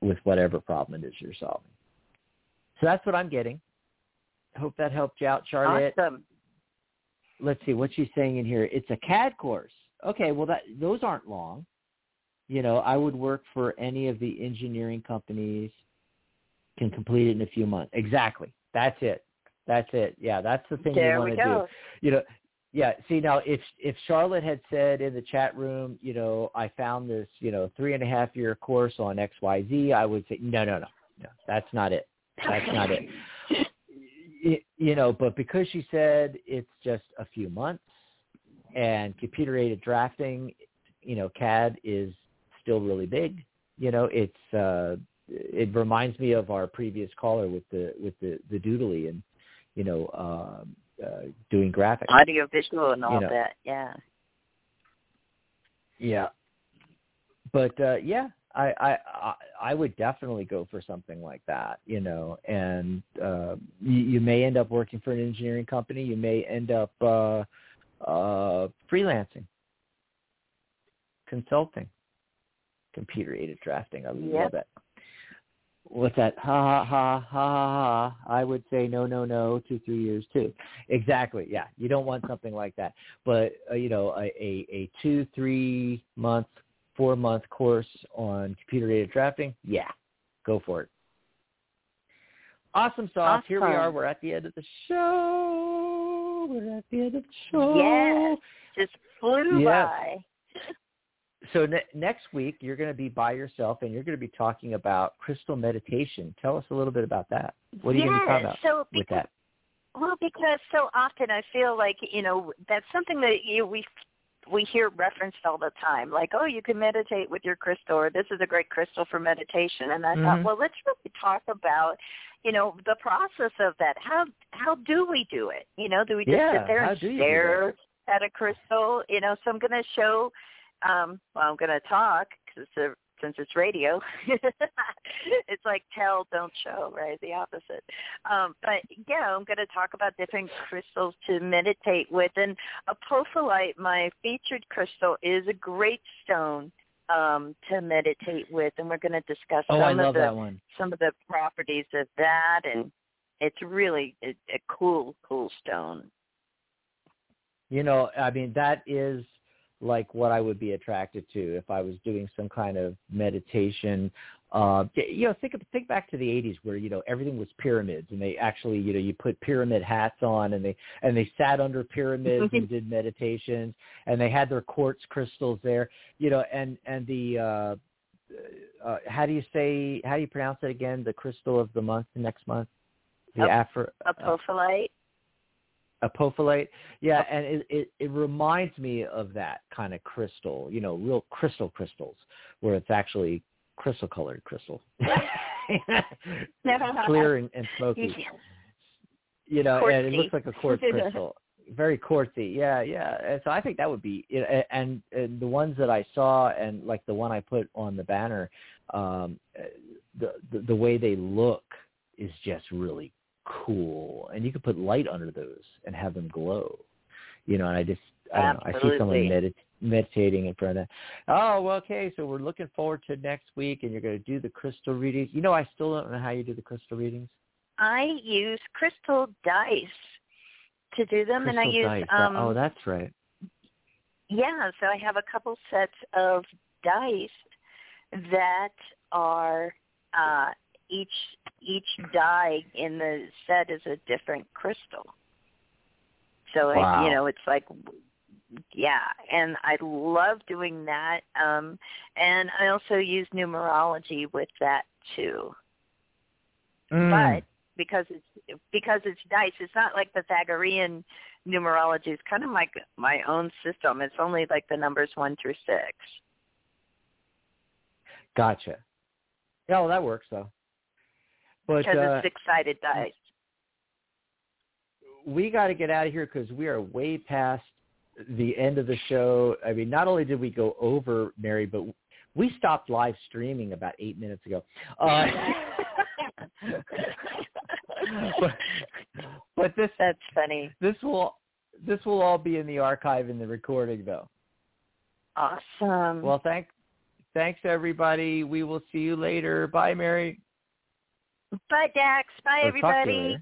with whatever problem it is you're solving. So that's what I'm getting. I hope that helped you out, Charlotte. Awesome. Let's see what she's saying in here. It's a CAD course. Okay, well that those aren't long. You know, I would work for any of the engineering companies. Can complete it in a few months. Exactly. That's it. That's it. Yeah, that's the thing There you want to do. You know, Yeah. See now, if if Charlotte had said in the chat room, you know, I found this, you know, three and a half year course on X Y Z, I would say no, no, no, no, that's not it. That's not it. it. You know, but because she said it's just a few months, and computer aided drafting, you know, CAD is still really big. You know, it's uh, it reminds me of our previous caller with the with the the doodly and you know. Uh, uh, doing graphics, audio, visual, and all you know. that. Yeah. Yeah. But uh, yeah, I, I I I would definitely go for something like that, you know. And uh, you, you may end up working for an engineering company. You may end up uh, uh, freelancing, consulting, computer aided drafting. I Yep. love that what's that? Ha ha ha ha ha. I would say no, no, no. Two, three years too. Exactly. Yeah, you don't want something like that. But uh, you know, a, a a two, three month, four month course on computer aided drafting. Yeah, go for it. Awesome sauce. Here we are. We're at the end of the show. We're at the end of the show. Yes. Just flew Yes. by. So ne- next week you're going to be by yourself and you're going to be talking about crystal meditation. Tell us a little bit about that. What are you going to Yes. about So with that? Well, because so often I feel like you know that's something that you we we hear referenced all the time, like oh you can meditate with your crystal, or this is a great crystal for meditation. And I Mhm. thought, well, let's really talk about you know the process of that. How how do we do it? You know, do we just Yeah, sit there and do you do stare at a crystal? You know, so I'm going to show. Um, well, I'm going to talk because since it's radio, it's like tell, don't show, right? The opposite. Um, but yeah, I'm going to talk about different crystals to meditate with, and apophyllite, my featured crystal, is a great stone um, to meditate with, and we're going to discuss Oh, some of the that one. some of the properties of that, and it's really a, a cool, cool stone. You know, I mean, that is like what I would be attracted to if I was doing some kind of meditation. Uh, you know, think of, think back to the '80s where you know everything was pyramids, and they actually, you know, you put pyramid hats on, and they and they sat under pyramids and did meditations, and they had their quartz crystals there, you know, and and the uh, uh, how do you say how do you pronounce it again? The crystal of the month next month, the Ap- Afro Apophyllite. Apophyllite. Yeah, and it, it it reminds me of that kind of crystal, you know, real crystal crystals, where it's actually crystal colored crystal, clear and, and smoky. You know, and it looks like a quartz crystal. Very quartzy, yeah, yeah. And so I think that would be, you know, and, and the ones that I saw, and like the one I put on the banner, um, the, the the way they look is just really cool, and you could put light under those and have them glow. You know, and I just I don't know, I see someone medit- meditating in front of that. Oh, well, okay, so we're looking forward to next week, and you're going to do the crystal readings. You know, I still don't know how you do the crystal readings. I use crystal dice to do them, crystal and I use dice. Um, oh, that's right. Yeah, so I have a couple sets of dice that are uh each each die in the set is a different crystal. So I, Wow. you know, it's like yeah, and I love doing that. Um and I also use numerology with that too. Mm. But because it's because it's dice, it's not like Pythagorean numerology. It's kind of like my own system. It's only like the numbers one through six. Gotcha. Yeah, well, that works though. But because uh, it's six-sided dice. we got to get out of here because we are way past the end of the show. I mean, not only did we go over Mary, but we stopped live streaming about eight minutes ago. Uh, but, but this That's funny. this will this will all be in the archive in the recording though. Awesome. Well, thank thanks everybody. We will see you later. Bye, Mary. Bye, Dax. Bye, or everybody.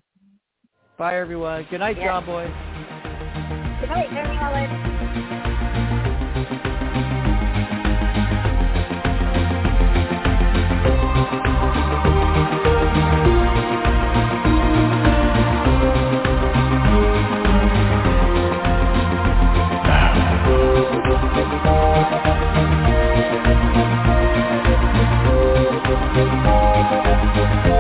Bye, everyone. Good night, yeah. John Boy. Good night, Mary Ellen. Thank you.